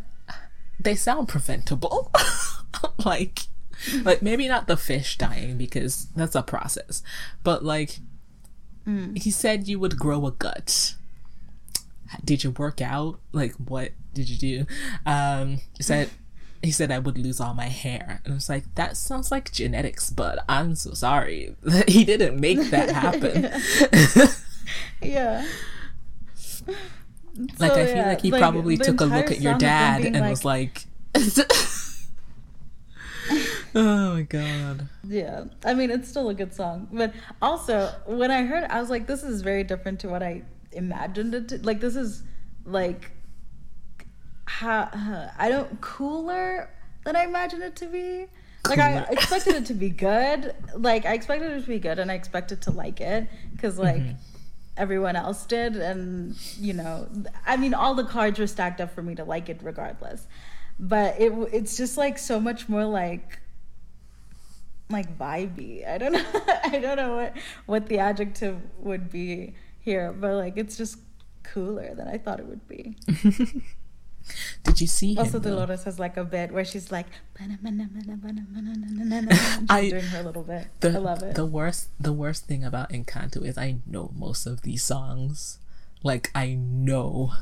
they sound preventable. (laughs) like, like maybe not the fish dying because that's a process, but like, mm. he said you would grow a gut. Did you work out? Like, what did you do? Um, he said. He said I would lose all my hair, and I was like, "That sounds like genetics, but I'm so sorry. (laughs) he didn't make that happen." (laughs) yeah (laughs) Like So, I feel yeah, like he like, probably took a look at your song of them dad and like- was like, "Oh my god." Yeah, I mean it's still a good song, but also when I heard, it, I was like, "This is very different to what I imagined it to." Like this is like, how I don't cooler than I imagined it to be. Like I expected it to be (laughs) good. Like I expected it to be good, and I expected to like it because like mm-hmm. everyone else did, and you know, I mean, all the cards were stacked up for me to like it regardless. But it it's just like so much more like like vibey. I don't know. (laughs) I don't know what what the adjective would be here, but like it's just cooler than I thought it would be. (laughs) Did you see him? Also, though? Dolores has like a bit where she's like, (laughs) she's I- doing her little bit. the, I love it. The worst the worst thing about Encanto is I know most of these songs. Like I know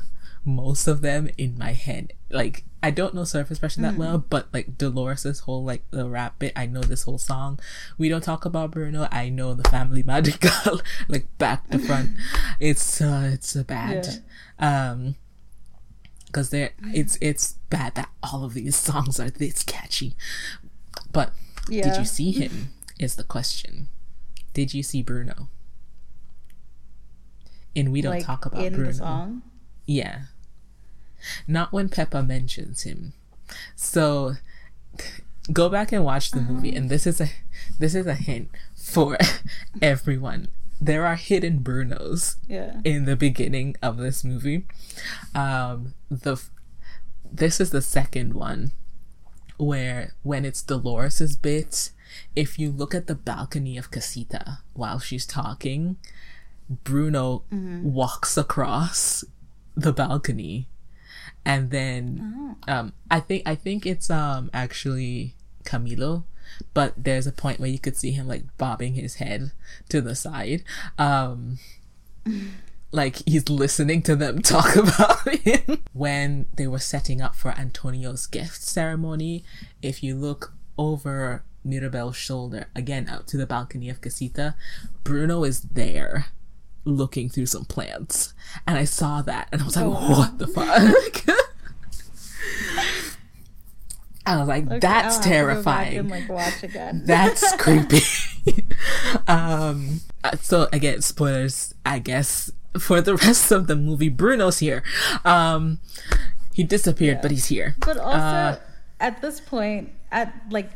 most of them in my head. Like I don't know Surface Pressure that well, but like Dolores's whole like the rap bit, I know this whole song. We don't talk about Bruno. I know the Family Magical (laughs) like back to front. it's uh it's a bad. Um because they're it's it's bad that all of these songs are this catchy. But did you see him? Is the question. Did you see Bruno? And we don't like talk about Bruno. the song. Yeah. Not when Pepa mentions him. So go back and watch the movie and this is a this is a hint for (laughs) everyone. There are hidden Brunos Yeah. in the beginning of this movie. Um, the this is the second one where when it's Dolores's bit, if you look at the balcony of Casita while she's talking, Bruno walks across the balcony, and then um, I think I think it's um actually Camilo but there's a point where you could see him like bobbing his head to the side um (laughs) like he's listening to them talk (laughs) about him. When they were setting up for antonio's gift ceremony if you look over mirabel's shoulder again out to the balcony of casita bruno is there looking through some plants and i saw that and i was like what the fuck (laughs) I was like, Okay, that's have to go back terrifying. And like watch again. (laughs) That's creepy. (laughs) um, uh, so again, spoilers, I guess, for the rest of the movie. Bruno's here. Um, he disappeared, but he's here. But also, Uh, at this point, at like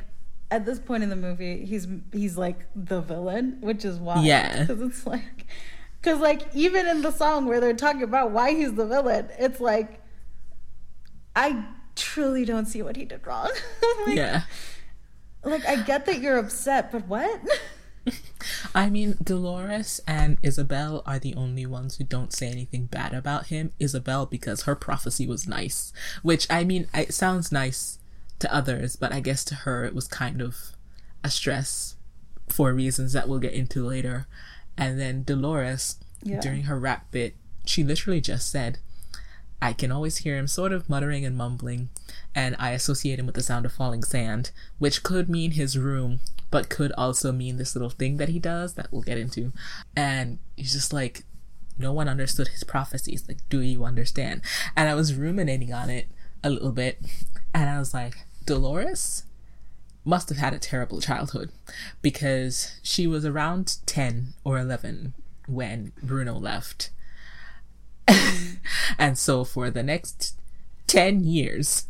at this point in the movie, he's he's like the villain, which is why. Yeah. Because it's like, because like even in the song where they're talking about why he's the villain, it's like, I truly don't see what he did wrong. (laughs) like, Yeah. Like I get that you're upset, but what? (laughs) I mean, Dolores and Isabel are the only ones who don't say anything bad about him. Isabel, because her prophecy was nice, which I mean, it sounds nice to others, but I guess to her it was kind of a stress for reasons that we'll get into later. And then Dolores, Yeah. during her rap bit, she literally just said, I can always hear him sort of muttering and mumbling, and I associate him with the sound of falling sand, which could mean his room, but could also mean this little thing that he does that we'll get into. And he's just like, no one understood his prophecies. Like, do you understand? And I was ruminating on it a little bit, and I was like, Dolores must have had a terrible childhood because she was around 10 or 11 when Bruno left. (laughs) and so for the next 10 years,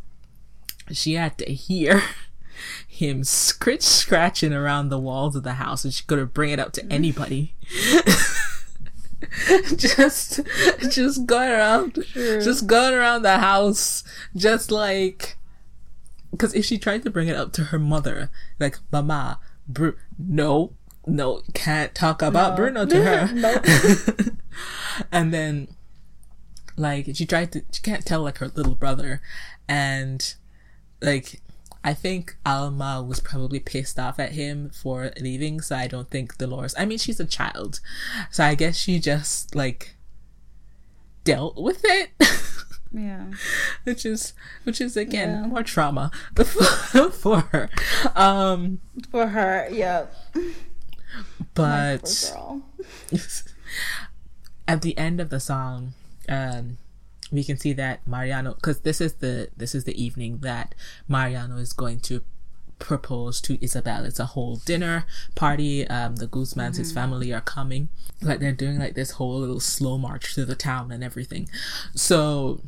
she had to hear (laughs) him scritch scratching around the walls of the house and she couldn't bring it up to anybody. (laughs) just just going around just going around the house just like because if she tried to bring it up to her mother like mama Bru- no no can't talk about No. bruno to her (laughs) (laughs) and then like she tried to she can't tell like her little brother and like I think Alma was probably pissed off at him for leaving, so I don't think Dolores I mean she's a child. So I guess she just like dealt with it. (laughs) yeah. which is which is again Yeah. more trauma (laughs) for her. Um For her, yeah. but (laughs) at the end of the song um we can see that mariano because this is the this is the evening that mariano is going to propose to isabel it's a whole dinner party um the guzmans his family are coming like they're doing like this whole little slow march through the town and everything so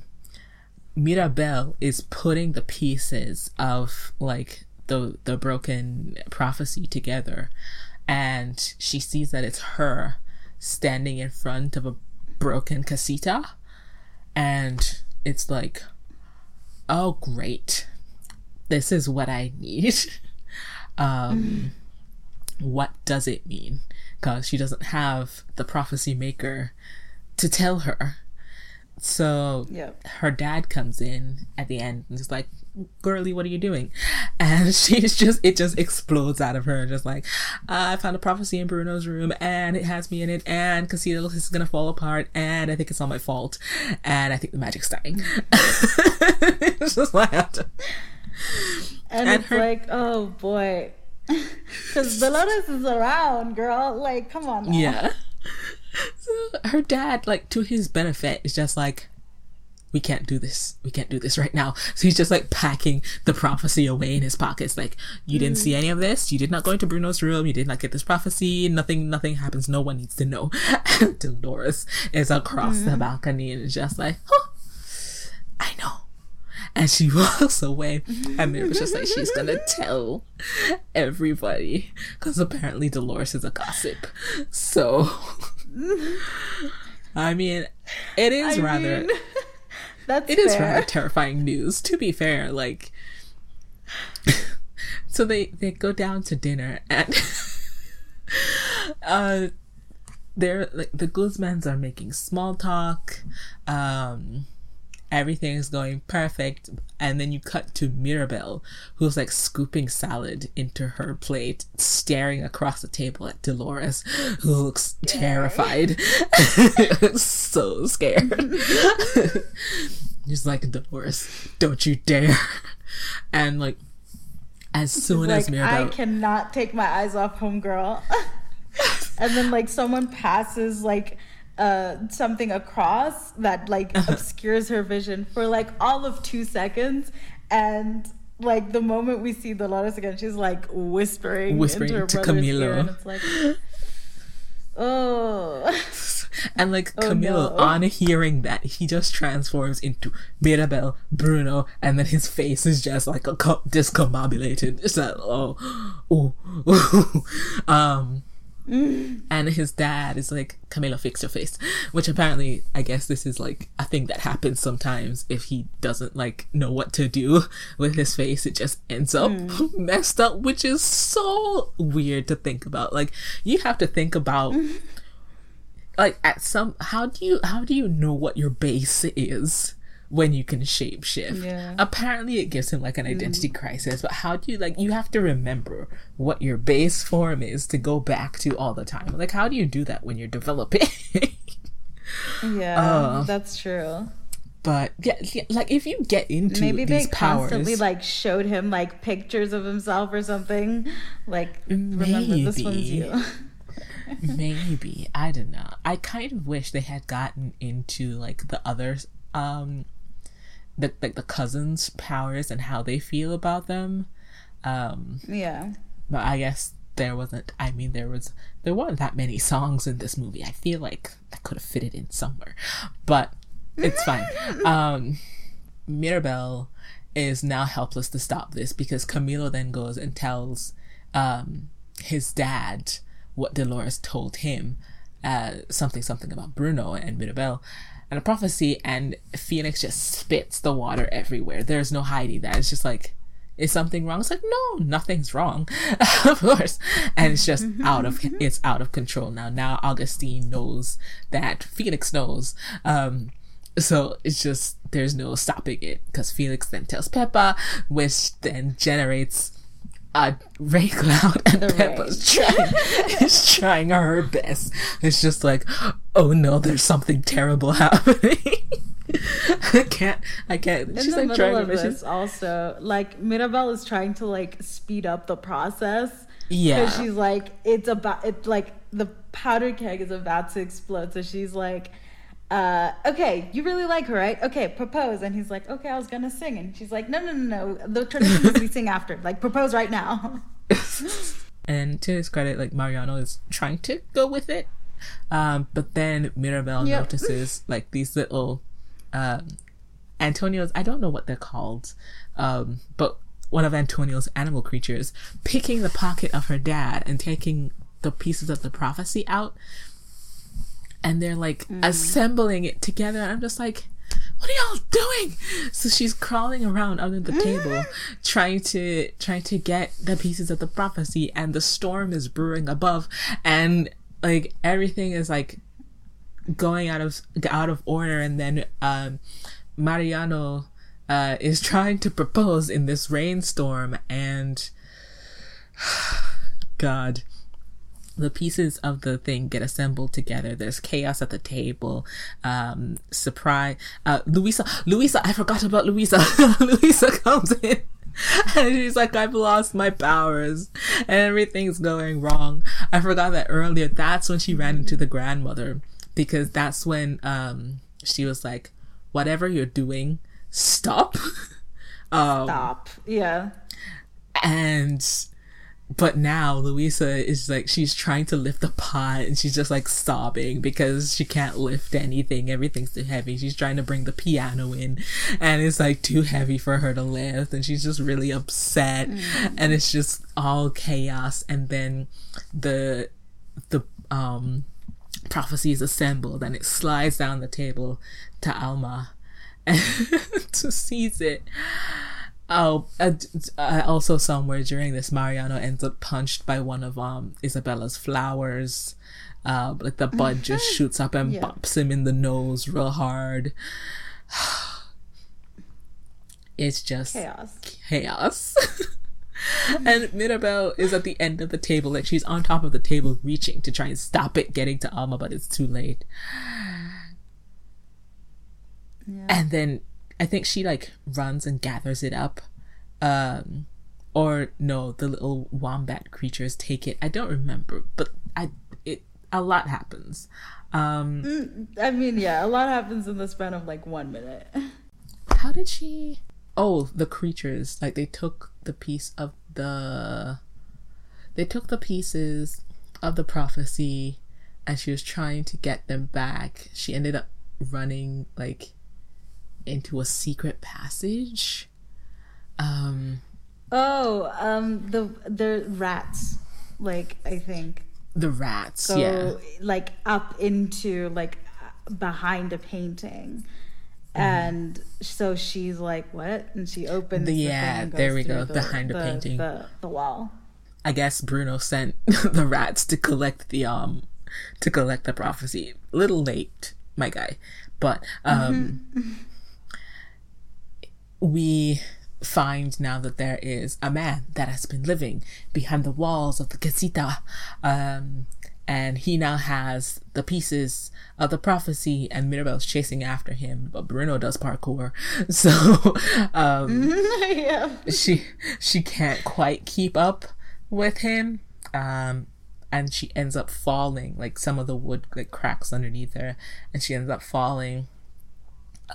mirabel is putting the pieces of like the the broken prophecy together. And she sees that it's her standing in front of a broken casita. And it's like oh great. This is what i need. (laughs) Um what does it mean? Because she doesn't have the prophecy maker to tell her So Yep. her dad comes in at the end and is like, "Girly, what are you doing?" And (laughs) she's just it just explodes out of her, just like, uh, "I found a prophecy in Bruno's room, and it has me in it, and Casino is gonna fall apart, and I think it's all my fault, and I think the magic's dying." (laughs) it's just like, And, And it's her- like, oh boy. (laughs) Because Dolores is around, girl. Like, come on. Now. yeah. So (laughs) her dad, like to his benefit, is just like, we can't do this. We can't do this right now. So he's just like packing the prophecy away in his pockets. Like, you didn't see mm. any of this. You did not go into Bruno's room. You did not get this prophecy. Nothing, nothing happens. No one needs to know. And (laughs) Dolores is across the mm-hmm. balcony and is just like, oh, I know. And she (laughs) walks away. And Mary was just like, she's gonna tell everybody. Because apparently Dolores is a gossip. So, I mean, it is I rather. mean, (laughs) that's It is rather terrifying news. To be fair, like, (laughs) so they they go down to dinner and (laughs) uh, they're like the Guzmans are making small talk. Um, everything's going perfect, and then you cut to Mirabel, who's like scooping salad into her plate, staring across the table at Dolores, who looks terrified, (laughs) so scared. Just like Dolores, don't you dare! And like, as soon as like, Mirabel, I cannot take my eyes off homegirl. (laughs) and then like someone passes like uh something across that like (laughs) obscures her vision for like all of two seconds and like the moment we see Dolores again, she's like whispering, Whispering into her to Camilo. and it's like, oh, (laughs) And like Oh, Camilo, no. on hearing that, he just transforms into Mirabel, Bruno, and then his face is just like a co- discombobulated. It's like, oh, oh, oh. (laughs) um, and his dad is like, Camilo, fix your face. Which apparently, I guess this is like a thing that happens sometimes if he doesn't like know what to do with his face. It just ends up (laughs) messed up, which is so weird to think about. Like, you have to think about (laughs) like at some how do you how do you know what your base is when you can shapeshift Yeah. apparently it gives him like an identity crisis but how do you like you have to remember what your base form is to go back to all the time like how do you do that when you're developing (laughs) yeah, Uh. that's true. but yeah, like if you get into Maybe these they powers constantly like showed him like pictures of himself or something. Like, remember this one's you. (laughs) Maybe. I don't know. I kind of wish they had gotten into like the others um the like the cousins' powers and how they feel about them. Um yeah. but I guess there wasn't I mean there was there weren't that many songs in this movie. I feel like I could have fitted in somewhere. But it's fine. (laughs) Um Mirabel is now helpless to stop this because Camilo then goes and tells um, his dad what Dolores told him, uh, something something about Bruno and Mirabel, and a prophecy, and Felix just spits the water everywhere. There's no hiding that. It's just like, is something wrong? It's like, no, nothing's wrong, (laughs) of course, and it's just out of it's out of control now. Now Augustine knows that Felix knows. Um, so it's just there's no stopping it because Felix then tells Pepa, which then generates a rain cloud, and The Pepa's trying (laughs) is trying her best. It's just like, oh no, there's something terrible (laughs) happening. I can't, I can't. In She's the like middle trying of best. this, also, like Mirabel is trying to like speed up the process Yeah, because she's like, it's about it. Like the powder keg is about to explode, so she's like, uh, "Okay, you really like her, right? Okay, propose." And he's like, "Okay, I was gonna sing," and she's like, "No, no, no, no. The tradition is we sing after. Like, propose right now." (laughs) and to his credit, like Mariano is trying to go with it, um, but then Mirabel Yep. notices like these little um, Antonio's. I don't know what they're called, um, but one of Antonio's animal creatures picking the pocket of her dad and taking the pieces of the prophecy out, and they're like assembling it together. And I'm just like. What are y'all doing? So she's crawling around under the table, trying to trying to get the pieces of the prophecy, and the storm is brewing above, and like everything is like going out of out of order, and then um, Mariano uh, is (laughs) trying to propose in this rainstorm, and (sighs) God, the pieces of the thing get assembled together. There's chaos at the table. Um, surprise. Uh, Louisa, Luisa, I forgot about Luisa. (laughs) Luisa comes in (laughs) and she's like, I've lost my powers and everything's going wrong. I forgot that earlier. That's when she ran into the grandmother because that's when, um, she was like, whatever you're doing, stop. (laughs) um, stop. Yeah. And but now Luisa is like she's trying to lift the pot and she's just like sobbing because she can't lift anything. Everything's too heavy. She's trying to bring the piano in and it's like too heavy for her to lift and she's just really upset mm. and it's just all chaos and then the the um prophecy is assembled and it slides down the table to Alma and (laughs) to seize it Oh, uh, uh, also somewhere during this, Mariano ends up punched by one of um Isabela's flowers. Uh, like the bud just mm-hmm. shoots up and yeah. bops him in the nose real hard. (sighs) it's just chaos. Chaos. (laughs) and Mirabel is at the end of the table, like she's on top of the table, reaching to try and stop it getting to Alma, but it's too late. (sighs) Yeah. And then I think she like runs and gathers it up. Um, or no, the little wombat creatures take it. I don't remember, but I it a lot happens. Um, mm, I mean, yeah, a lot happens in the span of like one minute. How did she? Oh, the creatures like they took the piece of the. They took the pieces of the prophecy, and she was trying to get them back. She ended up running like into a secret passage. Um Oh, um the the rats like I think. The rats go, yeah. like up into like behind a painting. Mm-hmm. and so she's like what? And she opens the, yeah the there we go the, behind the, the painting. the, the wall. I guess bruno sent (laughs) the rats to collect the um to collect the prophecy. A little late my guy. But um mm-hmm. (laughs) we find now that there is a man that has been living behind the walls of the casita. Um, and he now has the pieces of the prophecy and Mirabel's chasing after him, but Bruno does parkour. (laughs) So um, (laughs) yeah. she she can't quite keep up with him. Um, and she ends up falling, like some of the wood like cracks underneath her, and she ends up falling.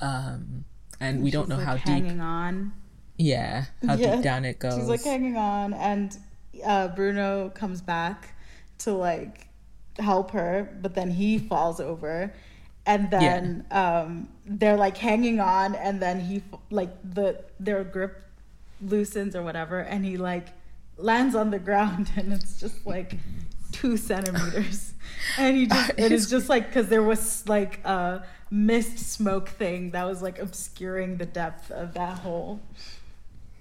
Um, and we don't know like how hanging deep. Hanging on. Yeah, how yeah. deep down it goes. She's like hanging on, and uh, Bruno comes back to like help her, but then he falls over, and then yeah. um, they're like hanging on, and then he like the their grip loosens or whatever, and he like lands on the ground, (laughs) and it's just like two centimeters, and he (laughs) just it is just like because there was like a mist smoke thing that was like obscuring the depth of that hole.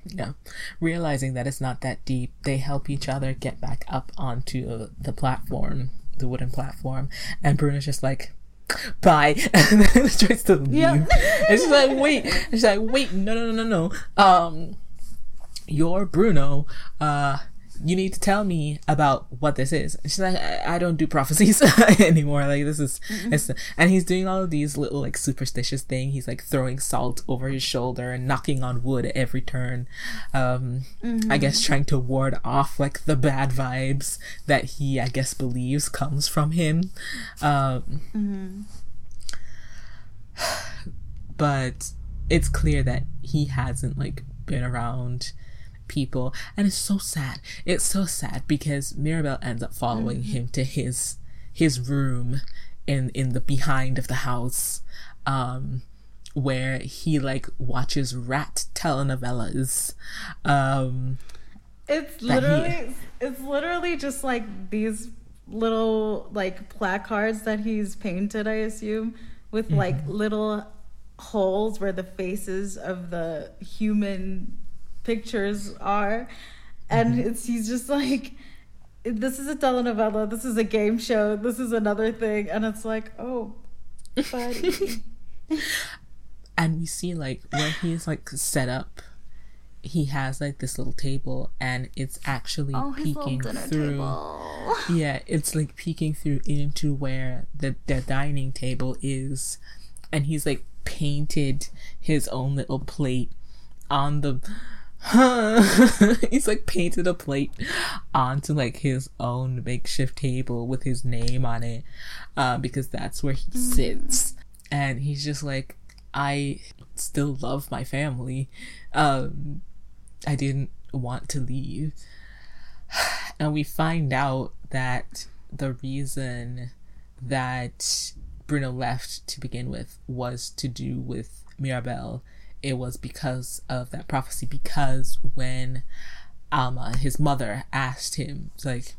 Yeah, realizing that it's not that deep, they help each other get back up onto the platform, the wooden platform, and Bruno's just like, bye. (laughs) And then tries to leave. Yeah. and she's like wait. And she's like wait. No no no no no. Um you're bruno uh you need to tell me about what this is. she's like, I, I don't do prophecies (laughs) anymore. Like this is, mm-hmm. and he's doing all of these little like superstitious thing. He's like throwing salt over his shoulder and knocking on wood at every turn. Um, mm-hmm. I guess trying to ward off like the bad vibes that he, I guess, believes comes from him. Um, mm-hmm. (sighs) but it's clear that he hasn't like been around people and it's so sad it's so sad because mirabel ends up following mm-hmm. him to his his room in in the behind of the house um where he like watches rat telenovelas um it's literally he, it's literally just like these little like placards that he's painted i assume with mm-hmm. like little holes where the faces of the human pictures are. And mm-hmm. it's he's just like this is a telenovela, this is a game show, this is another thing. And it's like, oh, buddy. (laughs) and we see like where he's like set up he has like this little table and it's actually oh, peeking through table. yeah it's like peeking through into where the, the dining table is and he's like painted his own little plate on the (laughs) he's like painted a plate onto like his own makeshift table with his name on it uh, because that's where he sits. And he's just like i still love my family. Um i didn't want to leave. (sighs) And we find out that the reason that Bruno left to begin with was to do with Mirabel. It was because of that prophecy. Because when Alma, his mother, asked him, like,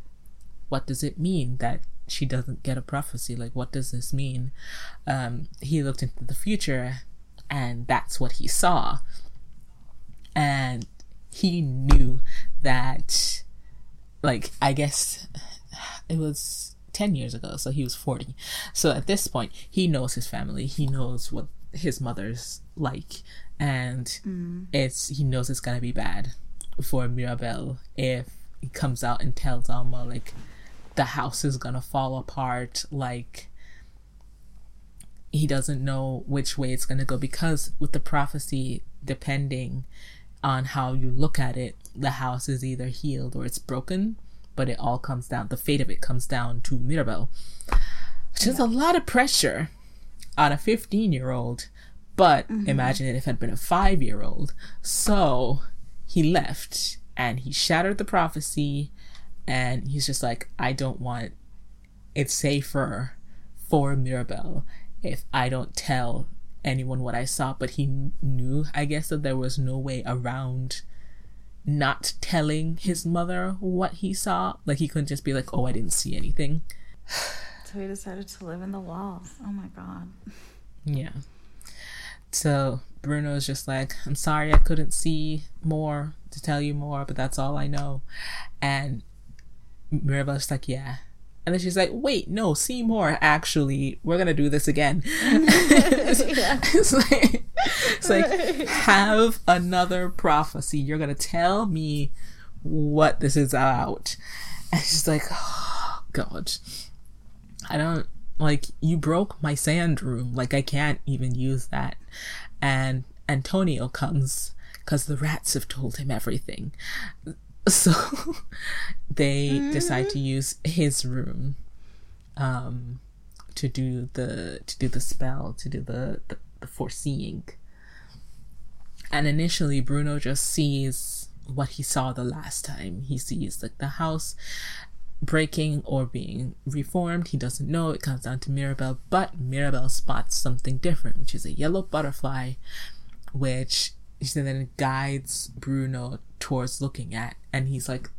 what does it mean that she doesn't get a prophecy? Like, what does this mean? Um, he looked into the future and that's what he saw. And he knew that, like, I guess it was 10 years ago, so he was 40. So at this point, he knows his family, he knows what his mother's like, and mm. it's he knows it's gonna be bad for Mirabel if he comes out and tells Alma, like, the house is gonna fall apart, like, he doesn't know which way it's to go. Because with the prophecy depending on how you look at it the house is either healed or it's broken but it all comes down the fate of it comes down to mirabel which is a lot of pressure on a 15 year old but imagine it if it had been a 5 year old so he left and he shattered the prophecy and he's just like i don't want it's safer for Mirabel if I don't tell anyone what I saw. But he kn- knew, I guess, that there was no way around not telling his mother what he saw. Like he couldn't just be like, "Oh, I didn't see anything." So he decided to live in the walls. Oh my god. Yeah. So Bruno's just like, I'm sorry I couldn't see more to tell you more, but that's all I know. And Mirabel's like, yeah. And then she's like, wait, no, see more. Actually, we're gonna do this again. (laughs) (laughs) it's like, it's like have another prophecy. You're gonna tell me what this is about. And she's like, oh, God, I don't like you broke my sand room. Like I can't even use that. And Antonio comes because the rats have told him everything. (laughs) So they decide to use his room um to do the to do the spell, to do the the, the foreseeing. And initially Bruno just sees what he saw the last time. He sees like the house breaking or being reformed. He doesn't know. It comes down to Mirabel, but Mirabel spots something different, which is a yellow butterfly, which she then guides Bruno towards looking at. And he's like,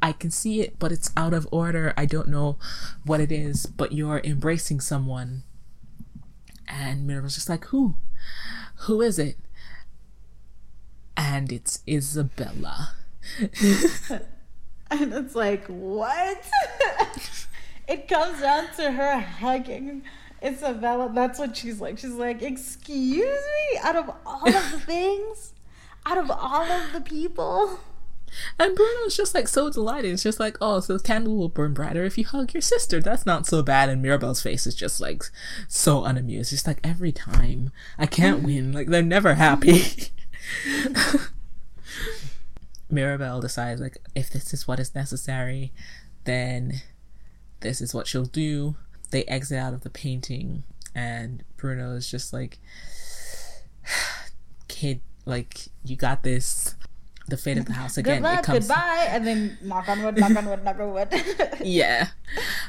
I can see it, but it's out of order. I don't know what it is, but you're embracing someone. And Mirabel's just like, Who? Who is it? And it's Isabela. (laughs) (laughs) And it's like, what? (laughs) it comes down to her hugging Isabela. That's what she's like. She's like, excuse me? Out of all of the (laughs) things? Out of all of the people? And Bruno's just like so delighted. It's just like, oh, so the candle will burn brighter if you hug your sister. That's not so bad. And Mirabel's face is just like so unamused. It's like every time I can't win. Like they're never happy. Mirabel decides like if this is what is necessary, then this is what she'll do. They exit out of the painting, and Bruno is just like, (sighs) kid, like you got this. The fate of the house again. Good luck, it comes goodbye. And then knock on wood, knock on wood, knock on wood. (laughs) yeah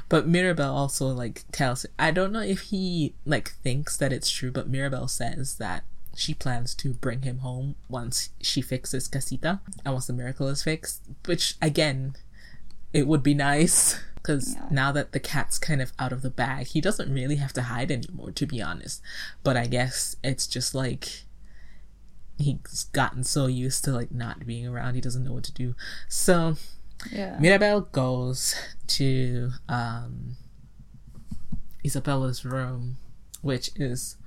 but mirabel also like tells i don't know if he like thinks that it's true but mirabel says that she plans to bring him home once she fixes casita and once the miracle is fixed which again it would be nice (laughs) because Yeah. now that the cat's kind of out of the bag he doesn't really have to hide anymore to be honest but i guess it's just like he's gotten so used to like not being around he doesn't know what to do so yeah. Mirabel goes to um, Isabela's room which is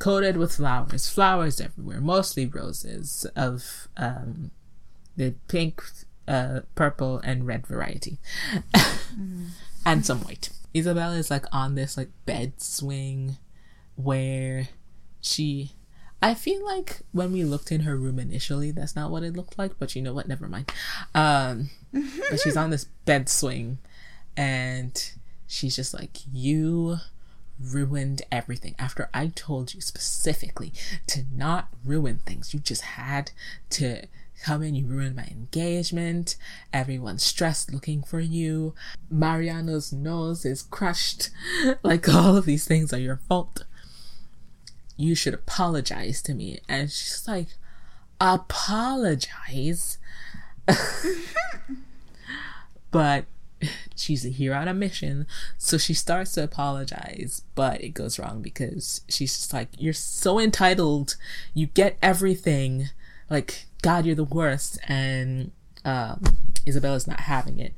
coated with flowers, flowers everywhere, mostly roses of um, the pink, uh, purple, and red variety, mm. (laughs) and some white. Isabela is like on this like bed swing where she I feel like when we looked in her room initially, that's not what it looked like, but you know what? Never mind. Um, but she's (laughs) on this bed swing and she's just like, You ruined everything. After I told you specifically to not ruin things, you just had to come in, you ruined my engagement. Everyone's stressed looking for you. Mariano's nose is crushed. (laughs) like all of these things are your fault you should apologize to me. And she's like, apologize? (laughs) but (laughs) she's here on a mission. So she starts to apologize, but it goes wrong because she's just like, You're so entitled. You get everything. Like, God, you're the worst. And um, Isabela's not having it,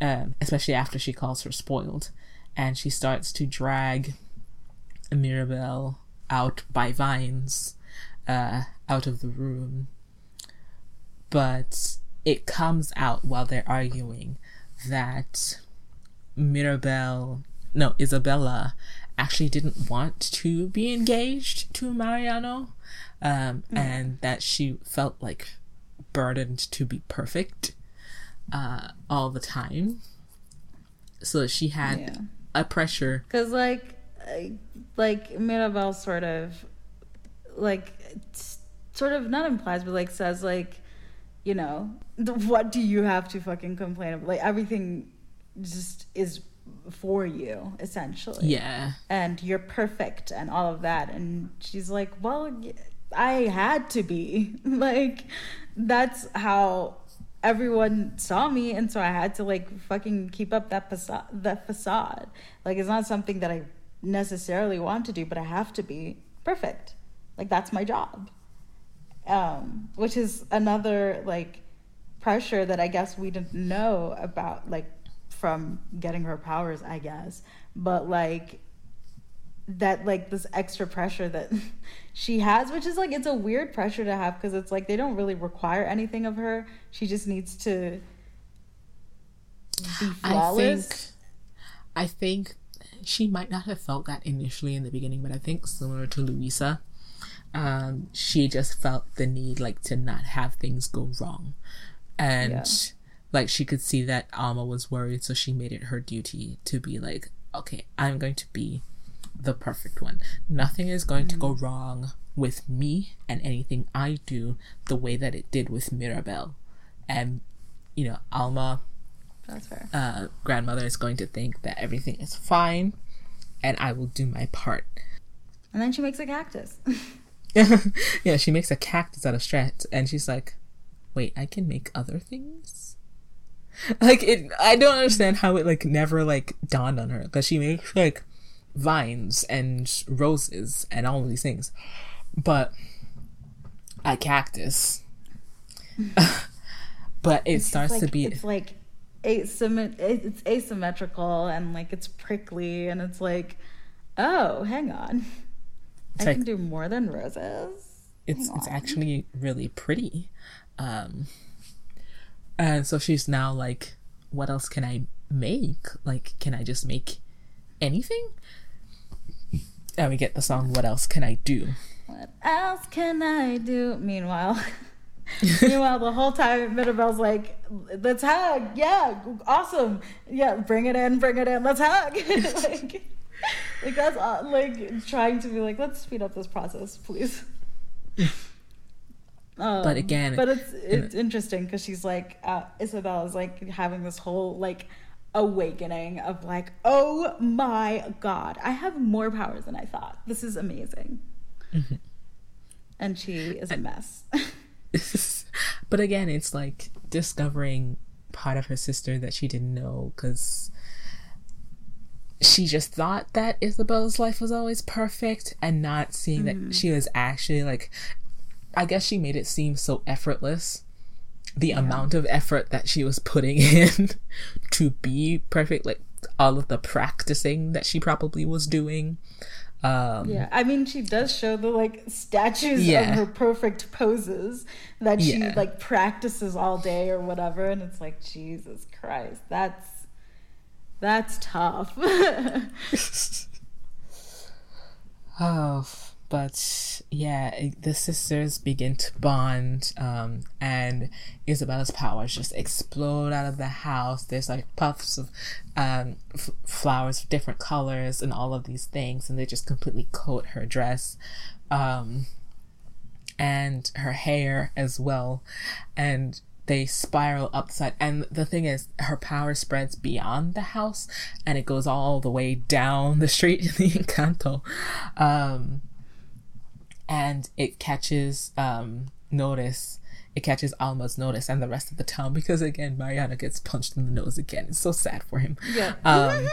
um, especially after she calls her spoiled. And she starts to drag Mirabel out by vines uh, out of the room. But it comes out while they're arguing that Mirabel, no, Isabela actually didn't want to be engaged to Mariano um, mm. and that she felt like burdened to be perfect uh, all the time. So she had yeah. a pressure. Because, like, like Mirabel sort of like sort of not implies but like says like you know what do you have to fucking complain about like everything just is for you essentially. Yeah. And you're perfect and all of that. And she's like well i had to be. (laughs) Like that's how everyone saw me. And so i had to like fucking keep up that facade that facade. Like it's not something that i necessarily want to do, but I have to be perfect. Like that's my job. Um, which is another like pressure that I guess we didn't know about, like from getting her powers, I guess. But like that like this extra pressure that (laughs) she has which is like it's a weird pressure to have because it's like they don't really require anything of her she just needs to be flawless i think, I think she might not have felt that initially in the beginning, but I think similar to Luisa, um, she just felt the need like to not have things go wrong, and yeah. like she could see that Alma was worried, so she made it her duty to be like, okay, I'm going to be the perfect one. Nothing is going mm. to go mm. wrong with me and anything I do the way that it did with mirabel and you know Alma. Uh, grandmother is going to think that everything is fine, and I will do my part. And then she makes a cactus. (laughs) (laughs) yeah, she makes a cactus out of straps, and she's like, "Wait, I can make other things." (laughs) Like it, I don't understand how it like never like dawned on her because she makes like vines and roses and all of these things, but a cactus. (laughs) but it it's starts like, to be it's like asymmet- it's asymmetrical and like it's prickly and it's like, oh, hang on, it's I like, can do more than roses. It's it's actually really pretty, um, and so she's now like, what else can I make? Like, can I just make anything? And we get the song, What Else Can I Do? What else can I do? Meanwhile, (laughs) Meanwhile, the whole time Mirabel's like, "Let's hug, yeah, awesome, yeah, bring it in, bring it in, let's hug." (laughs) like, (laughs) like that's uh, like trying to be like, let's speed up this process, please. (laughs) Um, but again, but it's it's interesting because she's like uh, Isabel is like having this whole like awakening of like, oh my god, I have more powers than I thought. This is amazing. Mm-hmm. And she is a mess. (laughs) but again, it's like discovering part of her sister that she didn't know because she just thought that Isabel's life was always perfect and not seeing mm-hmm. that she was actually like I guess she made it seem so effortless. The yeah. amount of effort that she was putting (laughs) in to be perfect, like all of the practicing that she probably was doing, Um, Yeah, I mean, she does show the like statues Yeah. of her perfect poses that she Yeah. like practices all day or whatever, and it's like Jesus Christ, that's that's tough. (laughs) Oh, but yeah, it- the sisters begin to bond, um, and Isabela's powers just explode out of the house. There's like puffs of um, f- flowers of different colors and all of these things, and they just completely coat her dress. Um, and her hair as well. And they spiral upside. And the thing is, her power spreads beyond the house and it goes all the way down the street in the (laughs) Encanto. Um, and it catches um, notice. It catches Alma's notice and the rest of the town because again, Mariana gets punched in the nose again. It's so sad for him. yeah. Um,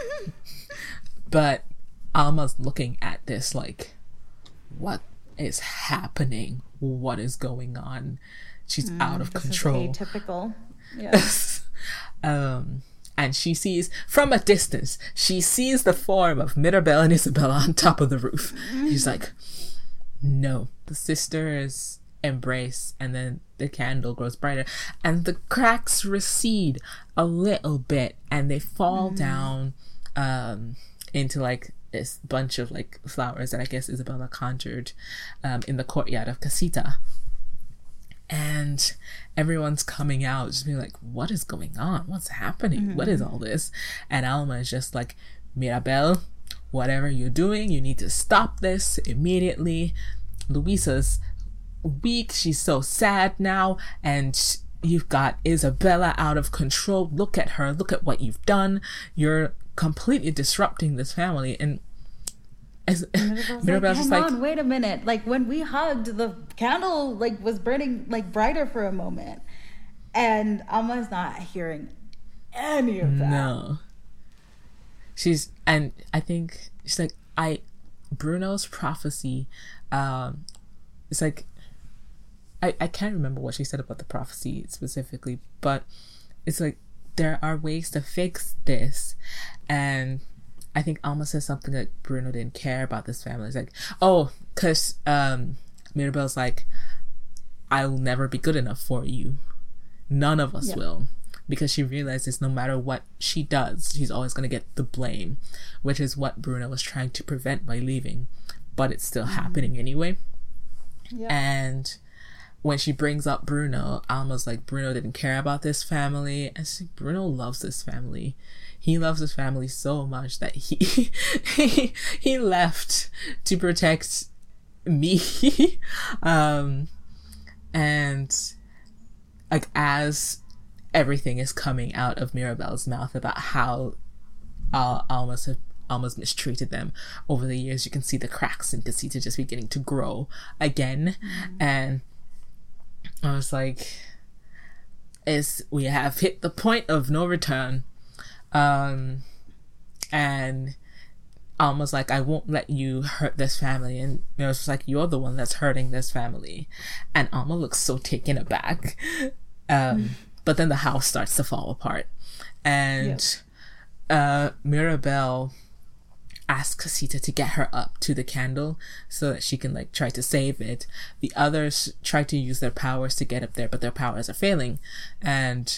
(laughs) but Alma's looking at this like, what is happening? What is going on? She's out of this control. is atypical. (laughs) Yes. um, and she sees from a distance, she sees the form of Mirabel and Isabela on top of the roof. She's like, no. The sisters embrace, and then the candle grows brighter, and the cracks recede a little bit, and they fall down um, into like this bunch of like flowers that I guess Isabela conjured um, in the courtyard of Casita and everyone's coming out just being like what is going on? What's happening? What is mm-hmm. all this? And alma is just like mirabel whatever you're doing you need to stop this immediately. Luisa's weak. She's so sad now. And sh- you've got isabela out of control. Look at her. Look at what you've done. You're completely disrupting this family. And as (laughs) Mirabel's like, just like on, wait a minute. Like when we hugged, the candle like was burning like brighter for a moment, and Alma's not hearing any of that. No. She's and I think she's like I Bruno's prophecy um it's like I I can't remember what she said about the prophecy specifically, but it's like there are ways to fix this and I think Alma says something like Bruno didn't care about this family. It's like, oh, because um, Mirabel's like, I will never be good enough for you. None of us Yeah. will. Because she realizes no matter what she does, she's always going to get the blame, which is what Bruno was trying to prevent by leaving. But it's still happening anyway. Yeah. And when she brings up Bruno, Alma's like, Bruno didn't care about this family. And she's like, Bruno loves this family. He loves his family so much that he he, (laughs) he left to protect me. (laughs) um and like as everything is coming out of Mirabel's mouth about how uh, Alma's have Alma's mistreated them over the years. You can see the cracks in Casita just beginning to grow again, and I was like, "Is we have hit the point of no return," um, and Alma's like, "I won't let you hurt this family," and Mira's just like, "You're the one that's hurting this family," and Alma looks so taken aback. Um, but then the house starts to fall apart, and uh, Mirabel asks Casita to get her up to the candle so that she can like try to save it. The others try to use their powers to get up there, but their powers are failing, and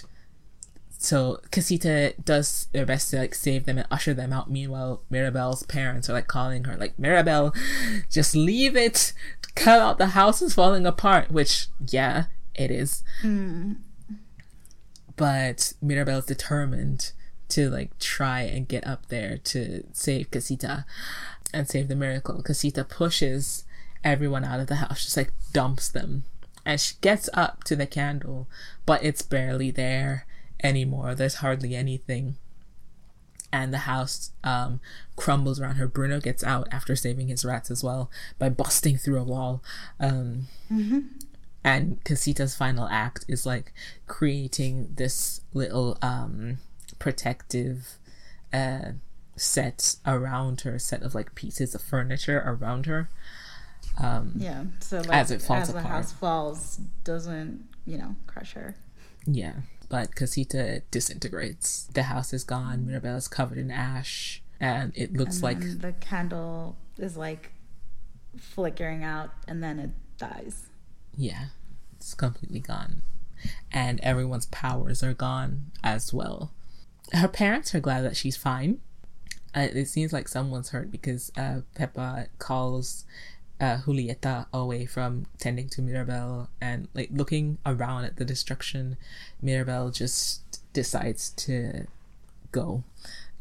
so Casita does her best to like save them and usher them out. Meanwhile, Mirabel's parents are like calling her like Mirabel, just leave it. Cut out the house is falling apart. Which yeah, it is. Hmm. But Mirabel's determined to like try and get up there to save Casita and save the miracle. Casita pushes everyone out of the house, just like dumps them. And she gets up to the candle, but it's barely there anymore. There's hardly anything. And the house um, crumbles around her. Bruno gets out after saving his rats as well by busting through a wall. Um, and Casita's final act is like creating this little um protective uh set around her set of like pieces of furniture around her um Yeah. So like, As it falls as the house falls, doesn't you know crush her? yeah but Casita disintegrates the house is gone Mirabel is covered in ash and it looks like the candle is like flickering out and then it dies. Yeah, it's completely gone. And everyone's powers are gone as well. Her parents are glad that she's fine. Uh, it seems like someone's hurt because uh, Pepa calls uh, Julieta away from tending to Mirabel and like looking around at the destruction. Mirabel just decides to go.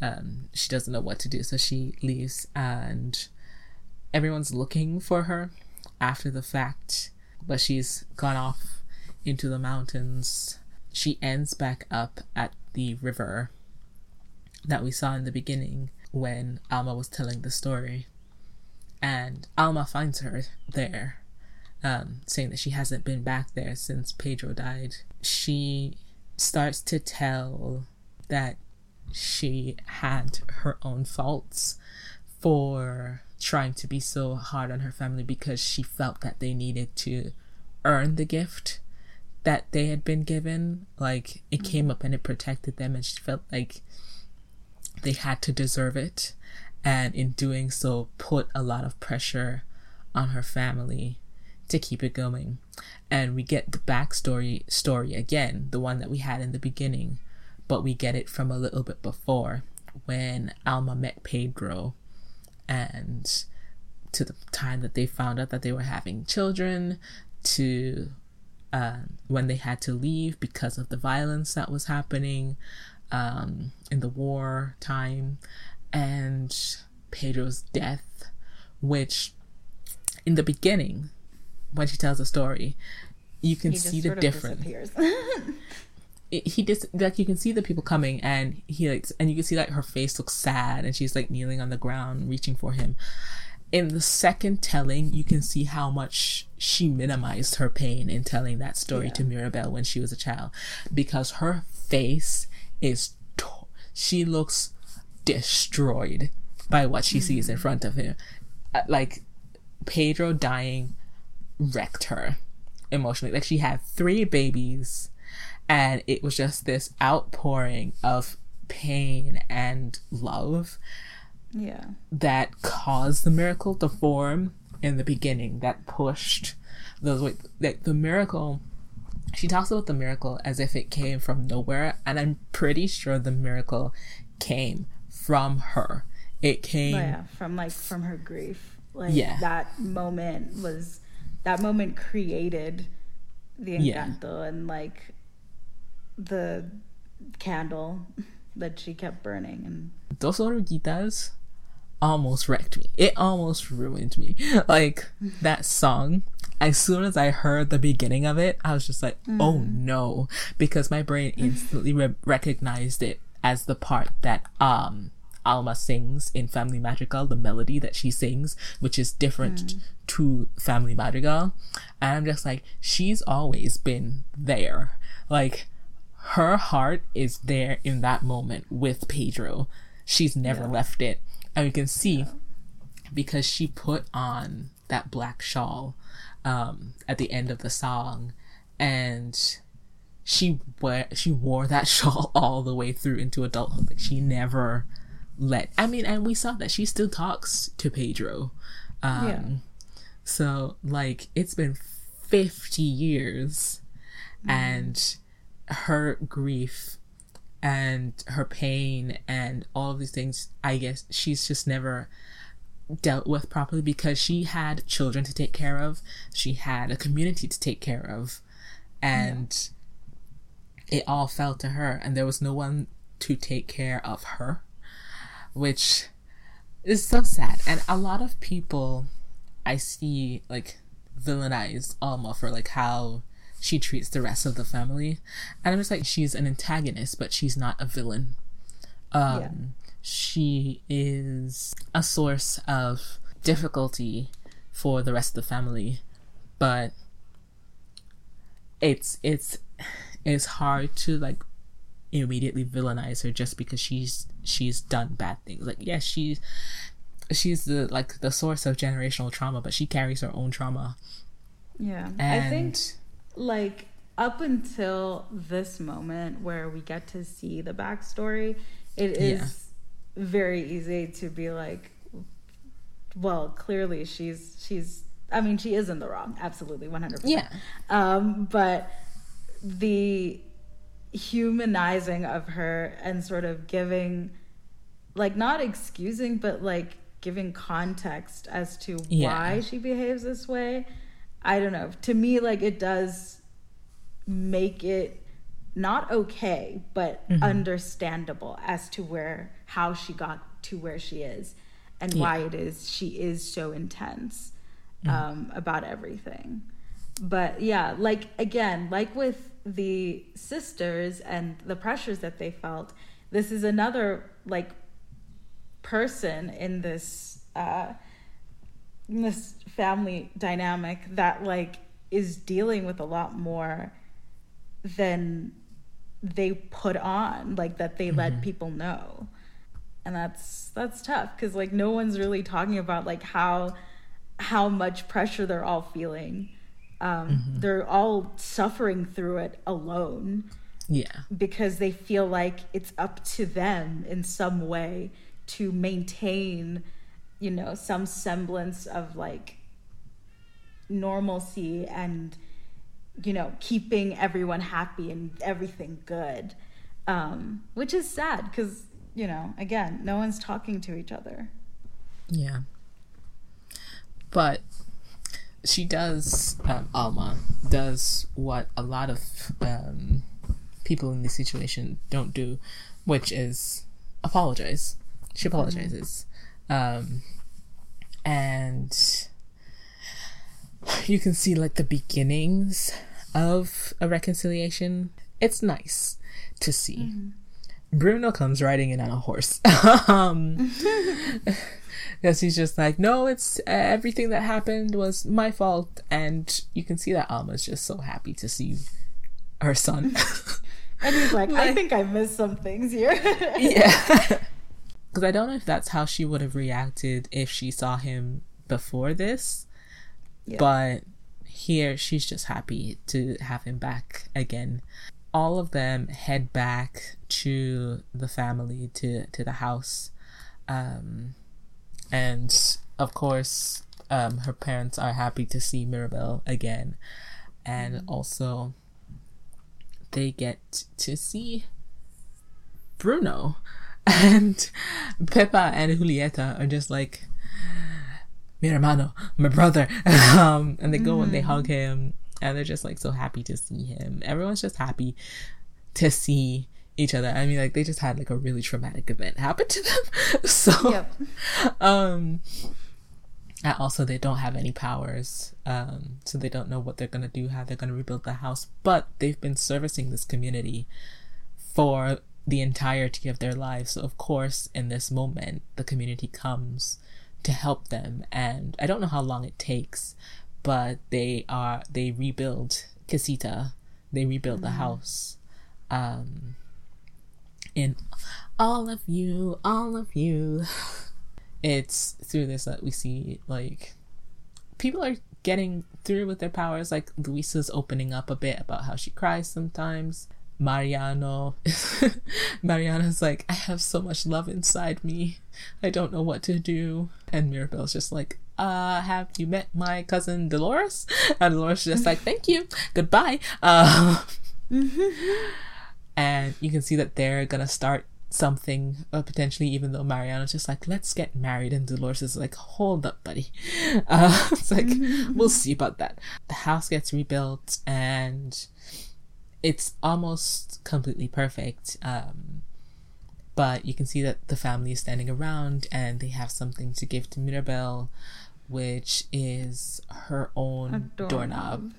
Um, she doesn't know what to do, so she leaves, and everyone's looking for her after the fact, but she's gone off into the mountains. She ends back up at the river that we saw in the beginning when Alma was telling the story. And Alma finds her there, um, saying that she hasn't been back there since Pedro died. She starts to tell that she had her own faults for trying to be so hard on her family because she felt that they needed to earn the gift that they had been given. Like it mm-hmm. came up and it protected them, and she felt like they had to deserve it. And in doing so, put a lot of pressure on her family to keep it going. And we get the backstory story again, the one that we had in the beginning, but we get it from a little bit before when Alma met Pedro and to the time that they found out that they were having children to uh, when they had to leave because of the violence that was happening um, in the war time and Pedro's death, which in the beginning, when she tells the story, you can see the difference. (laughs) he just like you can see the people coming and he like and you can see like her face looks sad and she's like kneeling on the ground reaching for him in the second telling you can see how much she minimized her pain in telling that story yeah. to mirabel when she was a child because her face is she looks destroyed by what she mm-hmm. sees in front of him uh, like pedro dying wrecked her emotionally like she had three babies and it was just this outpouring of pain and love yeah that caused the miracle to form in the beginning that pushed those like the miracle she talks about the miracle as if it came from nowhere and i'm pretty sure the miracle came from her it came oh, yeah from like from her grief like yeah. that moment was that moment created the encanto yeah. and like the candle (laughs) that she kept burning and Dos Oruguitas almost wrecked me. It almost ruined me. (laughs) Like (laughs) that song, as soon as I heard the beginning of it, I was just like, mm. "Oh no," because my brain instantly re- recognized it as the part that um Alma sings in Family Madrigal, the melody that she sings, which is different mm. to Family Madrigal. And I'm just like, she's always been there. Like, her heart is there in that moment with Pedro. She's never yeah. left it. And you can see yeah. because she put on that black shawl um, at the end of the song and she wear she wore that (laughs) shawl all the way through into adulthood. Like she never let I mean and we saw that she still talks to Pedro. Um yeah. so like it's been 50 years mm. and her grief and her pain and all of these things, I guess she's just never dealt with properly because she had children to take care of, she had a community to take care of, and yeah. it all fell to her, and there was no one to take care of her, which is so sad. And a lot of people I see like villainize Alma for like how she treats the rest of the family. And I'm just like, she's an antagonist, but she's not a villain. Um, yeah. She is a source of difficulty for the rest of the family, but it's it's it's hard to like immediately villainize her just because she's she's done bad things. Like yes, she's she's the like the source of generational trauma, but she carries her own trauma. Yeah, and I think like up until this moment where we get to see the backstory, it is yeah. very easy to be like, well, clearly she's she's. I mean, she is in the wrong. Absolutely, 100%. Yeah. percent. Um, but the humanizing of her and sort of giving, like, not excusing, but like giving context as to Yeah. why she behaves this way. I don't know. To me, like, it does make it not okay, but Mm-hmm. understandable as to where how she got to where she is and why it is she is so intense Mm-hmm. um, about everything. But yeah, like again, like with the sisters and the pressures that they felt, this is another like person in this uh, in this family dynamic that like is dealing with a lot more than they put on like that they let people know. And that's that's tough because like no one's really talking about like how how much pressure they're all feeling um they're all suffering through it alone Yeah. because they feel like it's up to them in some way to maintain you know some semblance of like normalcy and you know keeping everyone happy and everything good um which is sad because you know again no one's talking to each other Yeah. But she does, um, Alma does what a lot of um, people in this situation don't do, which is apologize. She apologizes. Um, and you can see like the beginnings of a reconciliation. It's nice to see. Bruno comes riding in on a horse. (laughs) um, (laughs) because he's just like, no, it's everything that happened was my fault, and you can see that Alma's just so happy to see her son. (laughs) (laughs) and he's like i think i missed some things here (laughs) yeah, because I don't know if that's how she would have reacted if she saw him before this, Yeah. but here she's just happy to have him back again. All of them head back to the family to to the house. Um, and of course um, her parents are happy to see mirabel again. And also they get to see bruno. (laughs) And pepa and julieta are just like mi hermano my brother. (laughs) Um, and they go and they hug him. And they're just like so happy to see him. Everyone's just happy to see each other. I mean like they just had like a really traumatic event happen to them. (laughs) So yep. um and also they don't have any powers um so they don't know what they're gonna do how they're gonna rebuild the house but they've been servicing this community for the entirety of their lives. So of course in this moment the community comes to help them and i don't know how long it takes but they are they rebuild casita. They rebuild the house. Um in all of you all of you. (laughs) It's through this that we see like people are getting through with their powers. Like luisa's opening up a bit about how she cries sometimes. Mariano (laughs) mariano's like i have so much love inside me. I don't know what to do. And mirabel's just like uh have you met my cousin dolores? (laughs) And dolores is just like thank you. Goodbye. Uh and you can see that they're gonna start something uh, potentially even though mariano's just like let's get married. And dolores is like hold up buddy. (laughs) Uh, it's like (laughs) we'll see about that. The house gets rebuilt and it's almost completely perfect um, but you can see that the family is standing around and they have something to give to mirabel which is her own A doorknob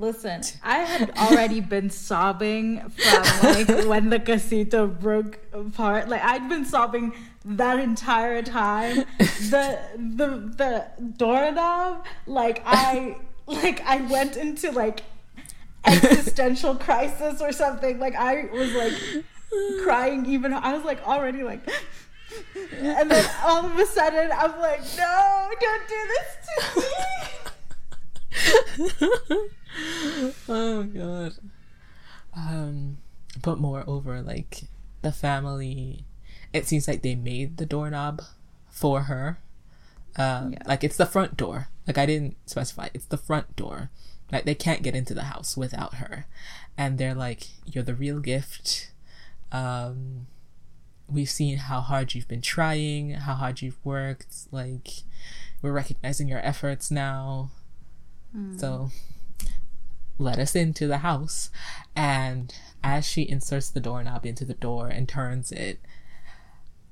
Listen, (laughs) I had already been sobbing from like (laughs) when the casita broke apart. Like I'd been sobbing that entire time. (laughs) The the the doorknob, like I like I went into like existential crisis or something. Like I was like crying even I was like already like and then all of a sudden I'm like, no, don't do this to me. (laughs) oh god um but moreover like the family it seems like they made the doorknob for her Um, yeah. Like it's the front door. Like I didn't specify. It's the front door. Like they can't get into the house without her, and they're like, "You're the real gift." Um, we've seen how hard you've been trying, how hard you've worked. Like we're recognizing your efforts now. Mm. So let us into the house. And as she inserts the doorknob into the door and turns it,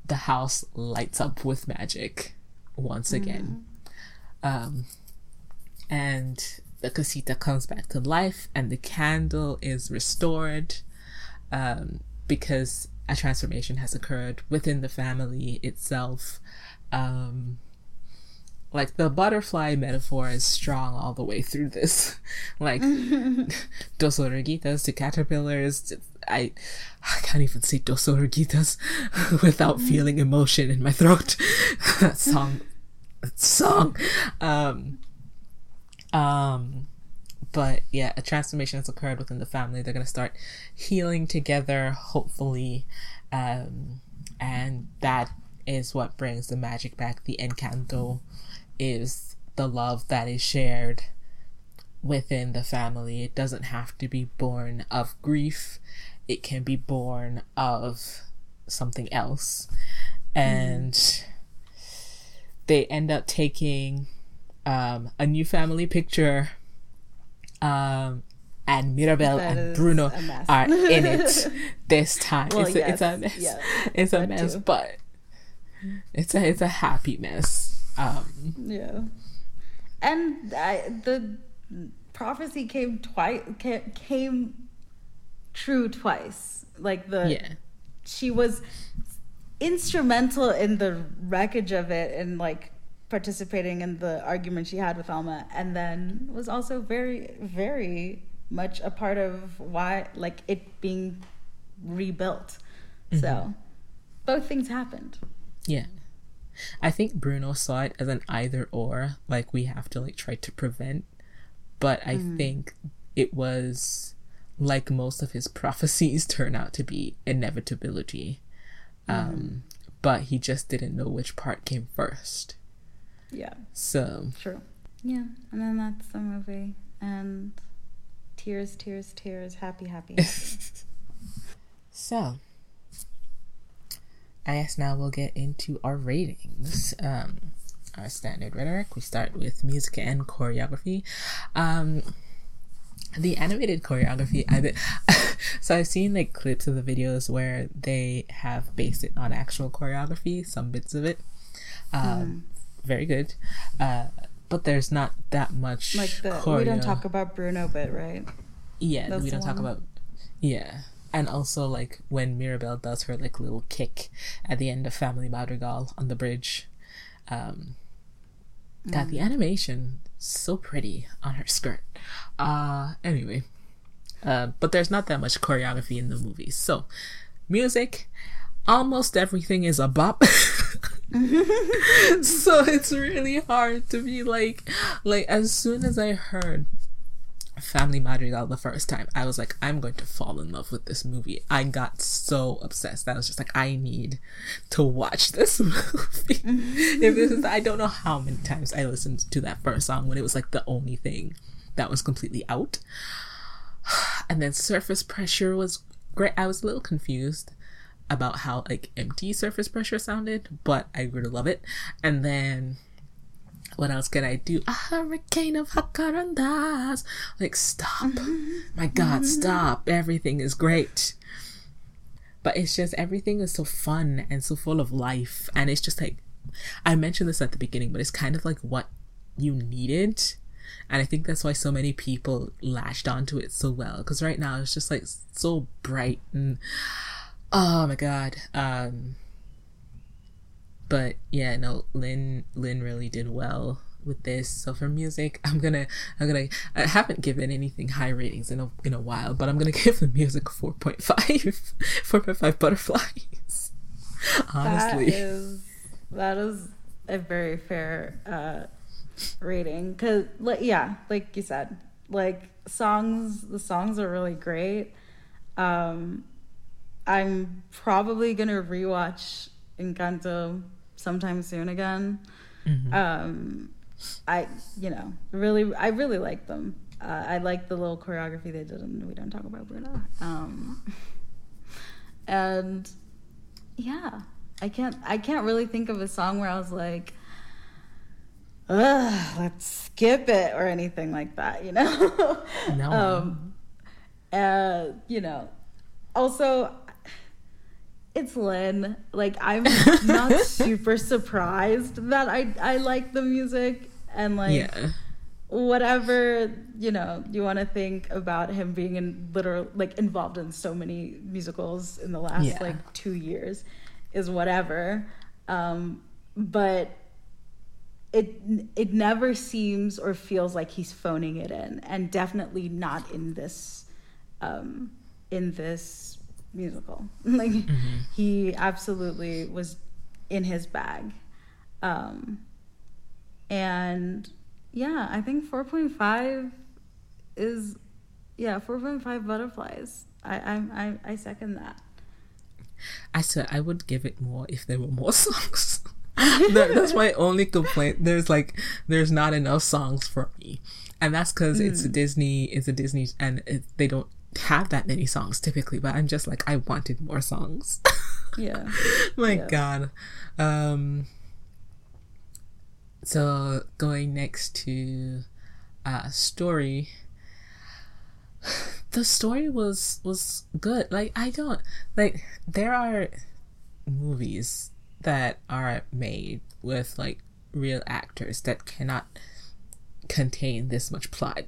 the house lights up with magic once again. Mm. Um, and the casita comes back to life and the candle is restored um, because a transformation has occurred within the family itself. Um, like the butterfly metaphor is strong all the way through this. (laughs) like (laughs) dos oruguitas to caterpillars. I I can't even say dos oruguitas (laughs) without feeling emotion in my throat. that song, that song. Um, um, but yeah, a transformation has occurred within the family. They're gonna start healing together, hopefully, um, and that is what brings the magic back. The encanto is the love that is shared within the family. It doesn't have to be born of grief. It can be born of something else. And mm. they end up taking um, a new family picture um, and Mirabel that and Bruno are in it (laughs) this time. Well, it's, a, yes, it's, a mess. Yeah, it's a mess, too. but it's a it's a happy mess. Um, yeah, and I, the prophecy came twice. Came true twice. Like the yeah. she was instrumental in the wreckage of it and like participating in the argument she had with Alma, and then was also very, very much a part of why, like, it being rebuilt. Mm-hmm. So, both things happened. Yeah. I think Bruno saw it as an either or, like, we have to, like, try to prevent. But I mm-hmm. think it was like most of his (laughs) prophecies turn out to be inevitability. Mm-hmm. Um, but he just didn't know which part came first. Yeah. So. True. Yeah, and then that's the movie, and tears, tears, tears, happy, happy. happy. (laughs) (laughs) so. I guess now we'll get into our ratings. Um, our standard rhetoric. We start with music and choreography. Um, the animated choreography, I (laughs) so I've seen like clips of the videos where they have based it on actual choreography, some bits of it. Um, mm very good. Uh, but there's not that much like the choreo. we don't talk about Bruno bit, right? Yeah, That's we don't talk about yeah. And also like when Mirabel does her like little kick at the end of Family Madrigal on the bridge. Um mm. God, the animation so pretty on her skirt. Uh anyway. Uh, but there's not that much choreography in the movie. So, music, almost everything is a bop. (laughs) (laughs) so it's really hard to be like like as soon as I heard Family Madrigal the first time, I was like, I'm going to fall in love with this movie. I got so obsessed. That I was just like, I need to watch (laughs) this movie. if this is, I don't know how many times I listened to that first song when it was like the only thing that was completely out. (sighs) And then Surface Pressure was great. I was a little confused about how like empty surface pressure sounded, but I grew to love it. And then what else can I do? A hurricane of jacarandas. Like stop. My god, stop. Everything is great. But it's just everything is so fun and so full of life. And it's just like I mentioned this at the beginning, but it's kind of like what you needed. And I think that's why so many people latched onto it so well. Because right now it's just like so bright and Oh my god. Um but yeah, no, Lin Lin really did well with this. So for music, (laughs) I'm gonna I'm gonna I haven't given anything high ratings in a in a while, but I'm gonna (laughs) give the music 4.5 (laughs) 4.5 butterflies. Honestly. That is that is a very fair uh rating cuz like yeah, like you said, like songs the songs are really great. Um I'm probably gonna rewatch Encanto sometime soon again. Mm-hmm. Um, I you know really I really like them. Uh, I like the little choreography they did, and we don't talk about Bruno. Um, and yeah, I can't I can't really think of a song where I was like, Ugh, let's skip it or anything like that, you know. no. (laughs) Um, uh, you know, also it's Lin. Like I'm not (laughs) super surprised that I I like the music and like yeah. whatever you know you want to think about him being in literal like involved in so many musicals in the last yeah. like two years is whatever. Um, but it it never seems or feels like he's phoning it in, and definitely not in this um, in this musical. (laughs) like mm-hmm. he absolutely was in his bag. Um, and yeah, I think 4.5 is yeah, 4.5 butterflies. I I I, I second that. I said I would give it more if there were more (laughs) songs. (laughs) that, that's my only complaint. There's like there's not enough songs for me, and that's because mm. it's a Disney. It's a Disney, and it, they don't have that many songs typically. But I'm just like I wanted more songs. (laughs) yeah. my yeah. God. Um. So going next to uh story (sighs) the story was was good like i don't like there are movies that are made with like real actors that cannot contain this much plot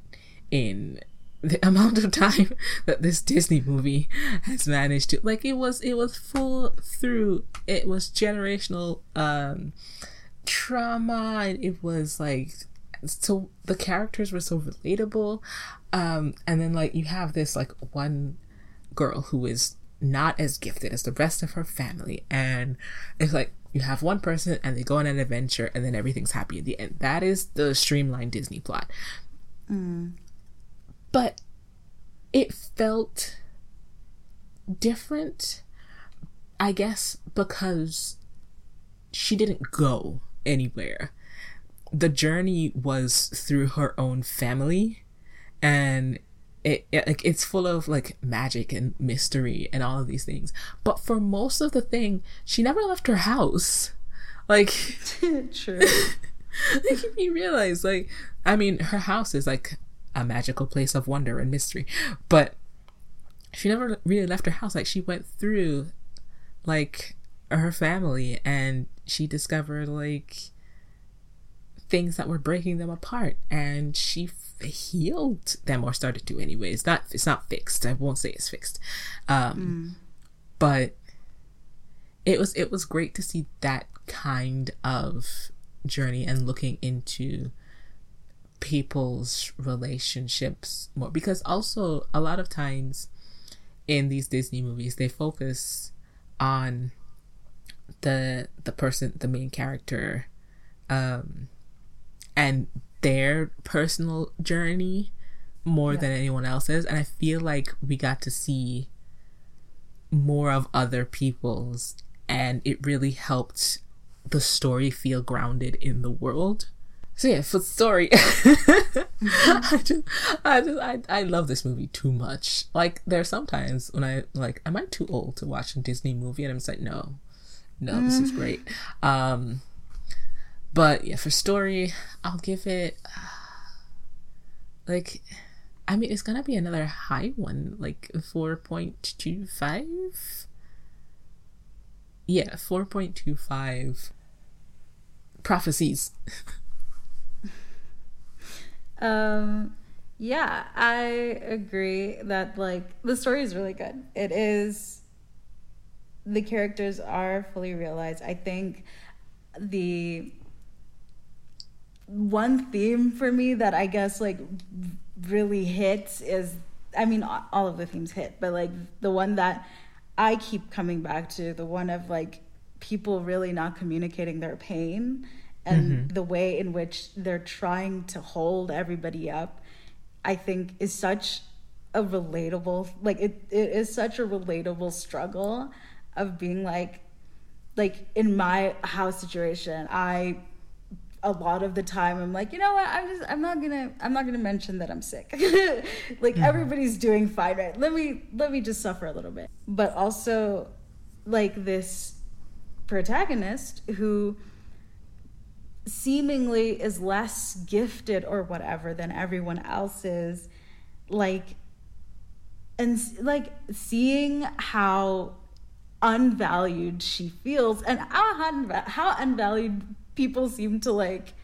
in the (laughs) amount of time that this Disney movie has managed to like it was it was full through it was generational um trauma and it was like so the characters were so relatable um and then like you have this like one girl who is not as gifted as the rest of her family. And it's like you have one person and they go on an adventure and then everything's happy at the end. That is the streamlined Disney plot. Mm. But it felt different, I guess, because she didn't go anywhere. The journey was through her own family and it, it like it's full of like magic and mystery and all of these things. But for most of the thing, she never left her house. Like (laughs) true. (laughs) like if you realize, like I mean, her house is like a magical place of wonder and mystery, but she never really left her house. Like she went through like her family and she discovered like things that were breaking them apart and she healed them or started to anyway. It's not it's not fixed. I won't say it's fixed. Um mm. but it was it was great to see that kind of journey and looking into people's relationships more. Because also a lot of times in these Disney movies they focus on the the person the main character um and their personal journey more yeah. than anyone else's. And i feel like we got to see more of other people's and it really helped the story feel grounded in the world so yeah for story mm-hmm. (laughs) i just i just I, I love this movie too much like there are sometimes when i like am i too old to watch a disney movie and i'm just like no no mm. this is mm. great um but yeah, for story, I'll give it (sighs) like I mean it's gonna be another high one, like four point two five. Yeah, four point two five prophecies. (laughs) um yeah, I agree that like the story is really good. It is the characters are fully realized. I think the one theme for me that I guess like really hits is I mean all of the themes hit, but like the one that I keep coming back to, the one of like people really not communicating their pain and mm-hmm. the way in which they're trying to hold everybody up, I think is such a relatable like it, it is such a relatable struggle of being like like in my house situation, I a lot of the time I'm like, you know what? I'm just I'm not gonna I'm not gonna mention that I'm sick. (laughs) like mm-hmm. everybody's doing fine, right? Let me let me just suffer a little bit. But also like this protagonist who seemingly is less gifted or whatever than everyone else is like and like seeing how unvalued she feels and how, how unvalued people seem to like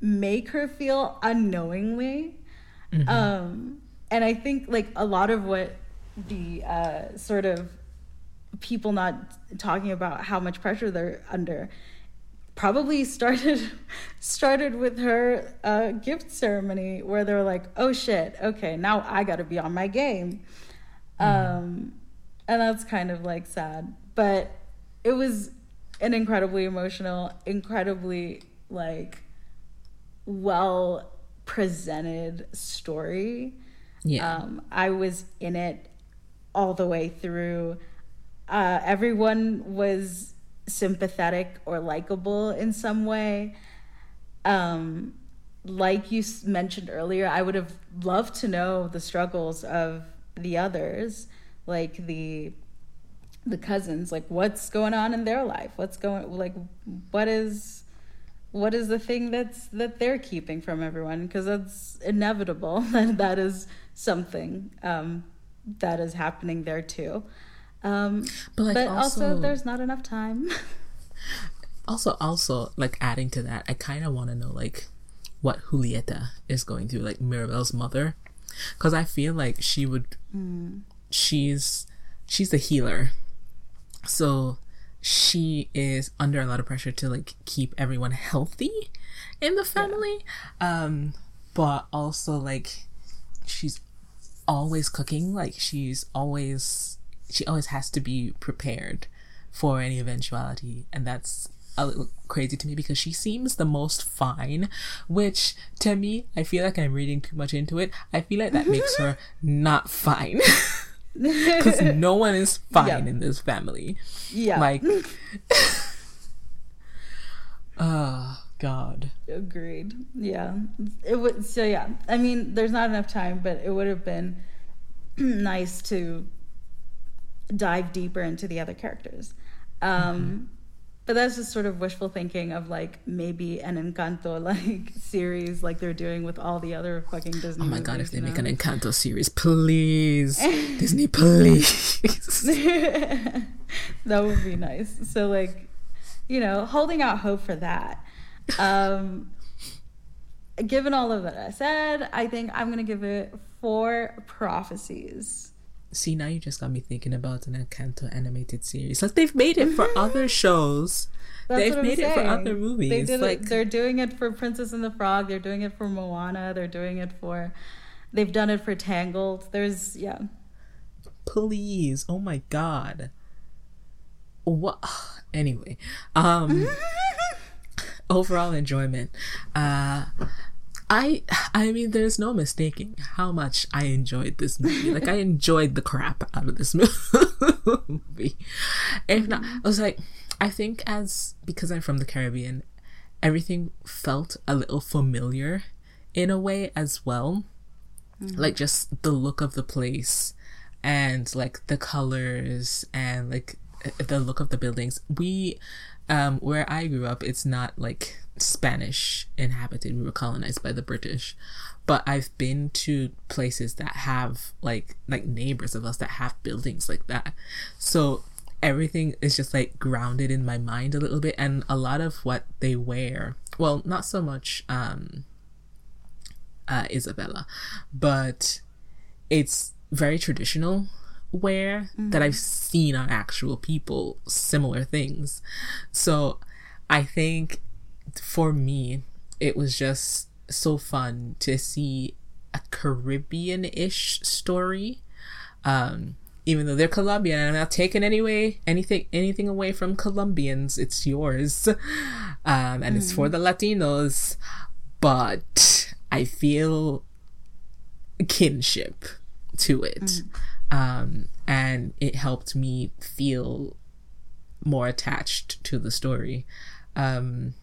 make her feel unknowingly mm-hmm. um and i think like a lot of what the uh sort of people not talking about how much pressure they're under probably started (laughs) started with her uh, gift ceremony where they're like oh shit okay now i gotta be on my game. Mm-hmm. um and that's kind of like sad but it was an incredibly emotional incredibly like well presented story. Yeah. Um i was in it all the way through. Uh everyone was sympathetic or likable in some way. Um like you mentioned earlier i would have loved to know the struggles of the others like the the cousins like what's going on in their life? What's going like what is what is the thing that's that they're keeping from everyone? Because that's inevitable (laughs) that that is something um, that is happening there too um, but, like but also, also there's not enough time. (laughs) Also also like adding to that i kind of want to know like what julieta is going through like mirabel's mother. Because i feel like she would mm. she's she's the healer. So she is under a lot of pressure to like keep everyone healthy in the family. Yeah. um but also like she's always cooking like she's always she always has to be prepared for any eventuality and that's a little crazy to me because she seems the most fine, which to me, I feel like I'm reading too much into it. I feel like that (laughs) makes her not fine. (laughs) because no one is (laughs) fine in this family. Yeah, like, oh God. Agreed. Yeah, it would. So yeah, I mean, there's not enough time, but it would have been (clears throat) nice to dive deeper into the other characters. Um, mm-hmm. But that's just sort of wishful thinking of like maybe an Encanto (laughs) like series like they're doing with all the other fucking Disney. Oh my movies, god! If they make know? an Encanto series, please, (laughs) Disney, please. (laughs) that would be nice. So like, you know, holding out hope for that. Um, given all of that I said, I think I'm gonna give it four prophecies. See, now you just got me thinking about an Encanto animated series. Like they've made it for (laughs) other shows. That's they've made it for other movies. They did like it, they're doing it for Princess and the Frog. They're doing it for Moana. They're doing it for. They've done it for Tangled. There's yeah. Please, oh my god. What? Anyway, um, (laughs) overall enjoyment. Uh, I I mean there's no mistaking how much I enjoyed this movie. Like I enjoyed the crap out of this (laughs) movie. If not I was like I think as because I'm from the Caribbean, everything felt a little familiar in a way as well. Mm-hmm. Like just the look of the place and like the colors and like the look of the buildings. We um where I grew up it's not like Spanish inhabited. We were colonized by the British. But I've been to places that have like like neighbors of us that have buildings like that. So everything is just like grounded in my mind a little bit and a lot of what they wear, well, not so much um uh Isabela, but it's very traditional wear mm-hmm. that I've seen on actual people, similar things. So I think for me, it was just so fun to see a Caribbean ish story. Um, even though they're Colombian, I'm not taking anyway anything anything away from Colombians. It's yours, (laughs) um, and mm. it's for mm. the Latinos. But I feel kinship to it, mm. um, and it helped me feel more attached to the story. Um,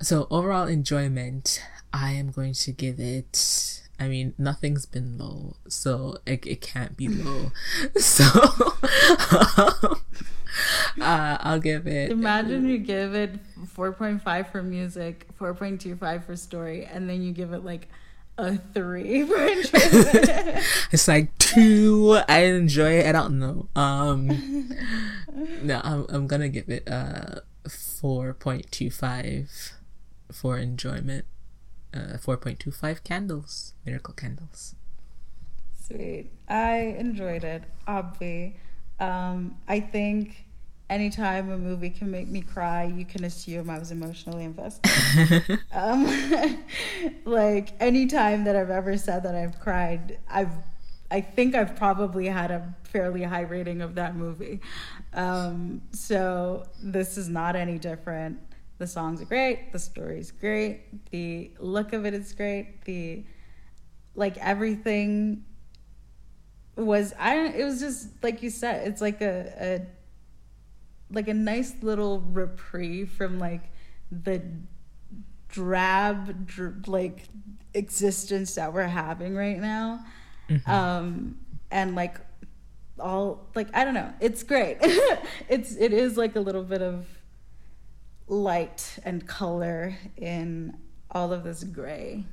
so overall enjoyment, I am going to give it. I mean, nothing's been low, so it, it can't be (laughs) low. (laughs) so (laughs) uh, I'll give it. Imagine you give it 4.5 for music, 4.25 for story, and then you give it like a three for enjoyment. it's like two. I enjoy it. I don't know. Um, no, I'm I'm gonna give it uh four point two five for enjoyment. Uh, four point two five candles, miracle candles. Sweet. I enjoyed it. Obvi. Um, I think anytime a movie can make me cry, you can assume I was emotionally invested. (laughs) um, (laughs) like anytime that I've ever said that I've cried, I've I think I've probably had a fairly high rating of that movie. Um, so this is not any different. The songs are great, the story's great, the look of it is great, the like everything was I it was just like you said, it's like a, a like a nice little reprieve from like the drab dr- like existence that we're having right now mm-hmm. um and like all like i don't know it's great (laughs) it's it is like a little bit of light and color in all of this gray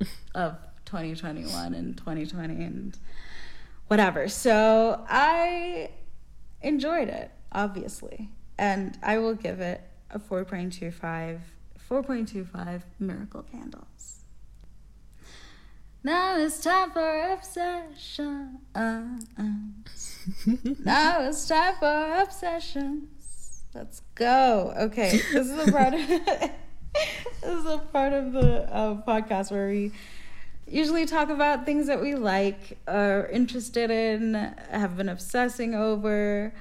(laughs) of 2021 and 2020 and whatever so i enjoyed it obviously. And I will give it a 4.25, 4.25 miracle candles. Now it's time for obsession. (laughs) now it's time for obsessions. Let's go. Okay, this is a part of (laughs) this is a part of the uh, podcast where we usually talk about things that we like, are interested in, have been obsessing over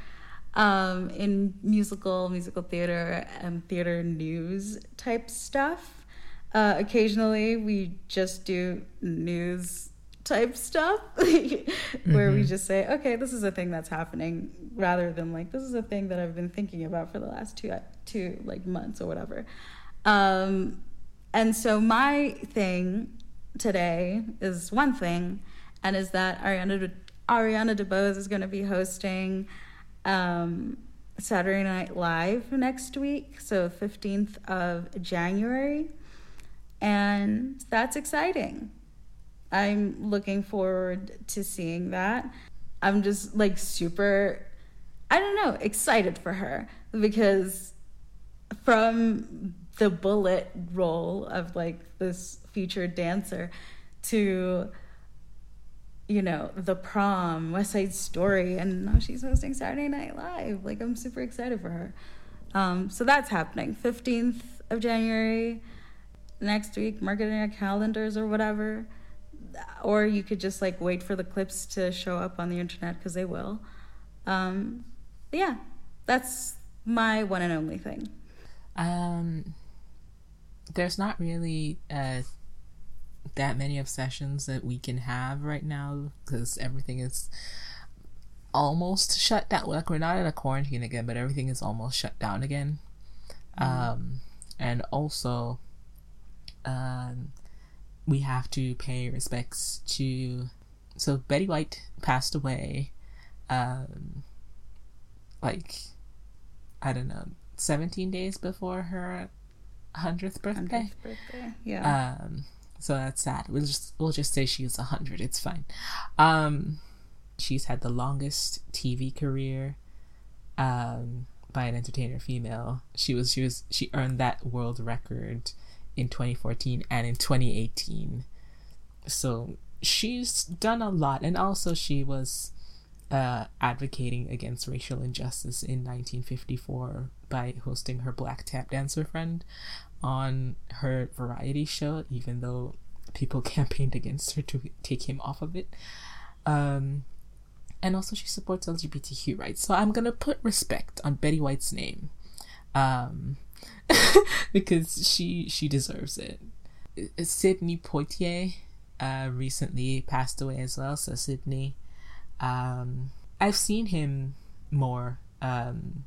um, in musical, musical theater, and theater news type stuff. Uh, occasionally, we just do news type stuff (laughs) where mm-hmm. we just say, okay, this is a thing that's happening, rather than like this is a thing that I've been thinking about for the last two two like months or whatever. Um, and so my thing today is one thing, and is that Ariana Ariana DeBose is going to be hosting um, Saturday Night Live next week, so 15th of January. And that's exciting. I'm looking forward to seeing that. I'm just like super, I don't know, excited for her because from the bullet role of like this featured dancer to you know, The Prom, West Side Story, and now she's hosting Saturday Night Live. Like, I'm super excited for her. Um, so that's happening. 15th of January next week, mark it in your calendars or whatever. Or you could just like wait for the clips to show up on the internet because they will. Um, yeah, that's my one and only thing. Um, there's not really a that many obsessions that we can have right now because everything is almost shut down. Like we're not in a quarantine again, but everything is almost shut down again. Mm. Um, and also, um, we have to pay respects to. So Betty White passed away, um, like I don't know, seventeen days before her hundredth birthday. 100th birthday, yeah. Um, so that's sad. We'll just we'll just say she's a hundred. It's fine. Um, she's had the longest TV career, um, by an entertainer female. She was she was she earned that world record in 2014 and in 2018. So she's done a lot, and also she was uh, advocating against racial injustice in 1954 by hosting her black tap dancer friend on her variety show, even though people (laughs) campaigned against her to take him off of it. Um, and also, she supports LGBTQ rights. So I'm gonna put respect on Betty White's name, um, (laughs) because she she deserves it. Sidney Poitier uh, recently passed away as well. So Sidney, um, I've seen him more. Um,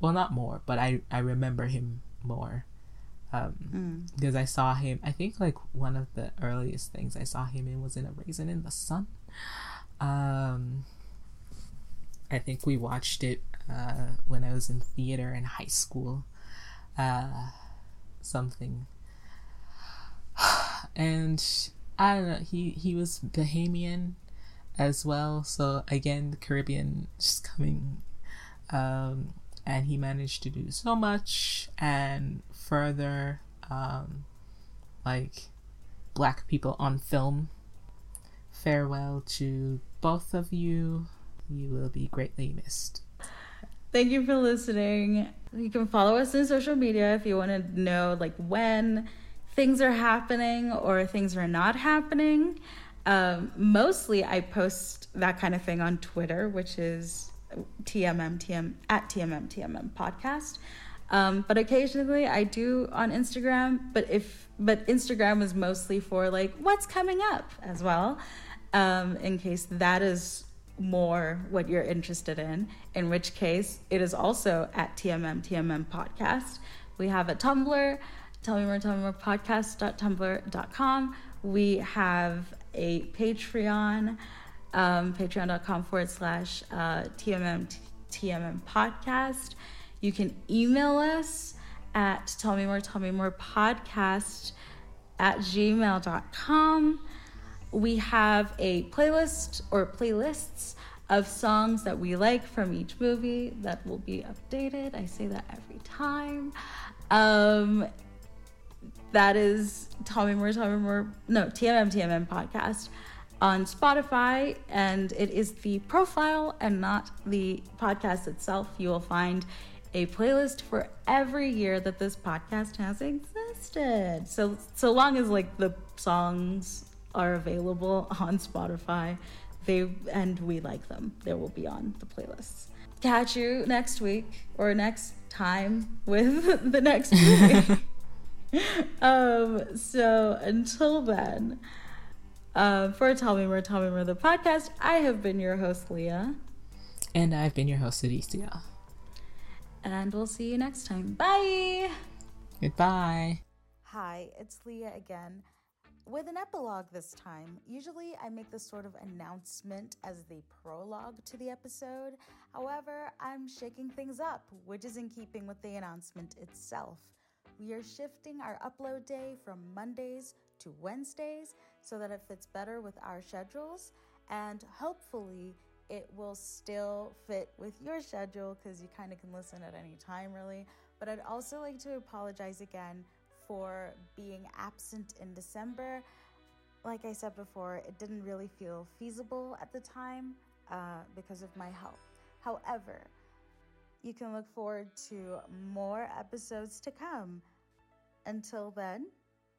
well, not more, but I I remember him more um, because I saw him. I think like one of the earliest things I saw him in was in a Raisin in the Sun. Um, I think we watched it uh, when I was in theater in high school. Uh, something, (sighs) and I don't know. He he was Bahamian as well. So again, the Caribbean just coming. Um, and he managed to do so much and further um, like black people on film farewell to both of you you will be greatly missed Thank you for listening. You can follow us in social media if you want to know like when things are happening or things are not happening. Um, mostly, I post that kind of thing on Twitter, which is TMM TM at TMM TMM podcast. Um, but occasionally I do on Instagram. But if but Instagram is mostly for like what's coming up as well, um, in case that is more what you're interested in. In which case, it is also at TMM TMM podcast. We have a Tumblr, tell me more, tell me more podcast.tumblr.com. We have a Patreon um, patreon.com forward slash uh, TMM, TMM podcast. You can email us at tell me more, tell me more podcast at gmail.com. We have a playlist or playlists of songs that we like from each movie that will be updated. I say that every time. Um, that is Tommy Me Tommy Moore, no, TMM, TMM podcast on Spotify, and it is the profile and not the podcast itself. You will find a playlist for every year that this podcast has existed. So so long as like the songs are available on Spotify, they and we like them, they will be on the playlists. Catch you next week or next time with (laughs) the next movie. (laughs) um so until then uh, for Tell Me More, Tell Me More, the podcast, I have been your host, Leah. And I've been your host, Alicia. And we'll see you next time. Bye. Goodbye. Hi, it's Leah again. With an epilogue this time. Usually I make this sort of announcement as the prologue to the episode. However, I'm shaking things up, which is in keeping with the announcement itself. We are shifting our upload day from Mondays to Wednesdays so that it fits better with our schedules and hopefully it will still fit with your schedule because you kind of can listen at any time, really. But I'd also like to apologize again for being absent in December. Like I said before, it didn't really feel feasible at the time uh, because of my health. However, you can look forward to more episodes to come. Until then,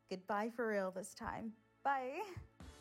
goodbye for real this time. Bye. (laughs)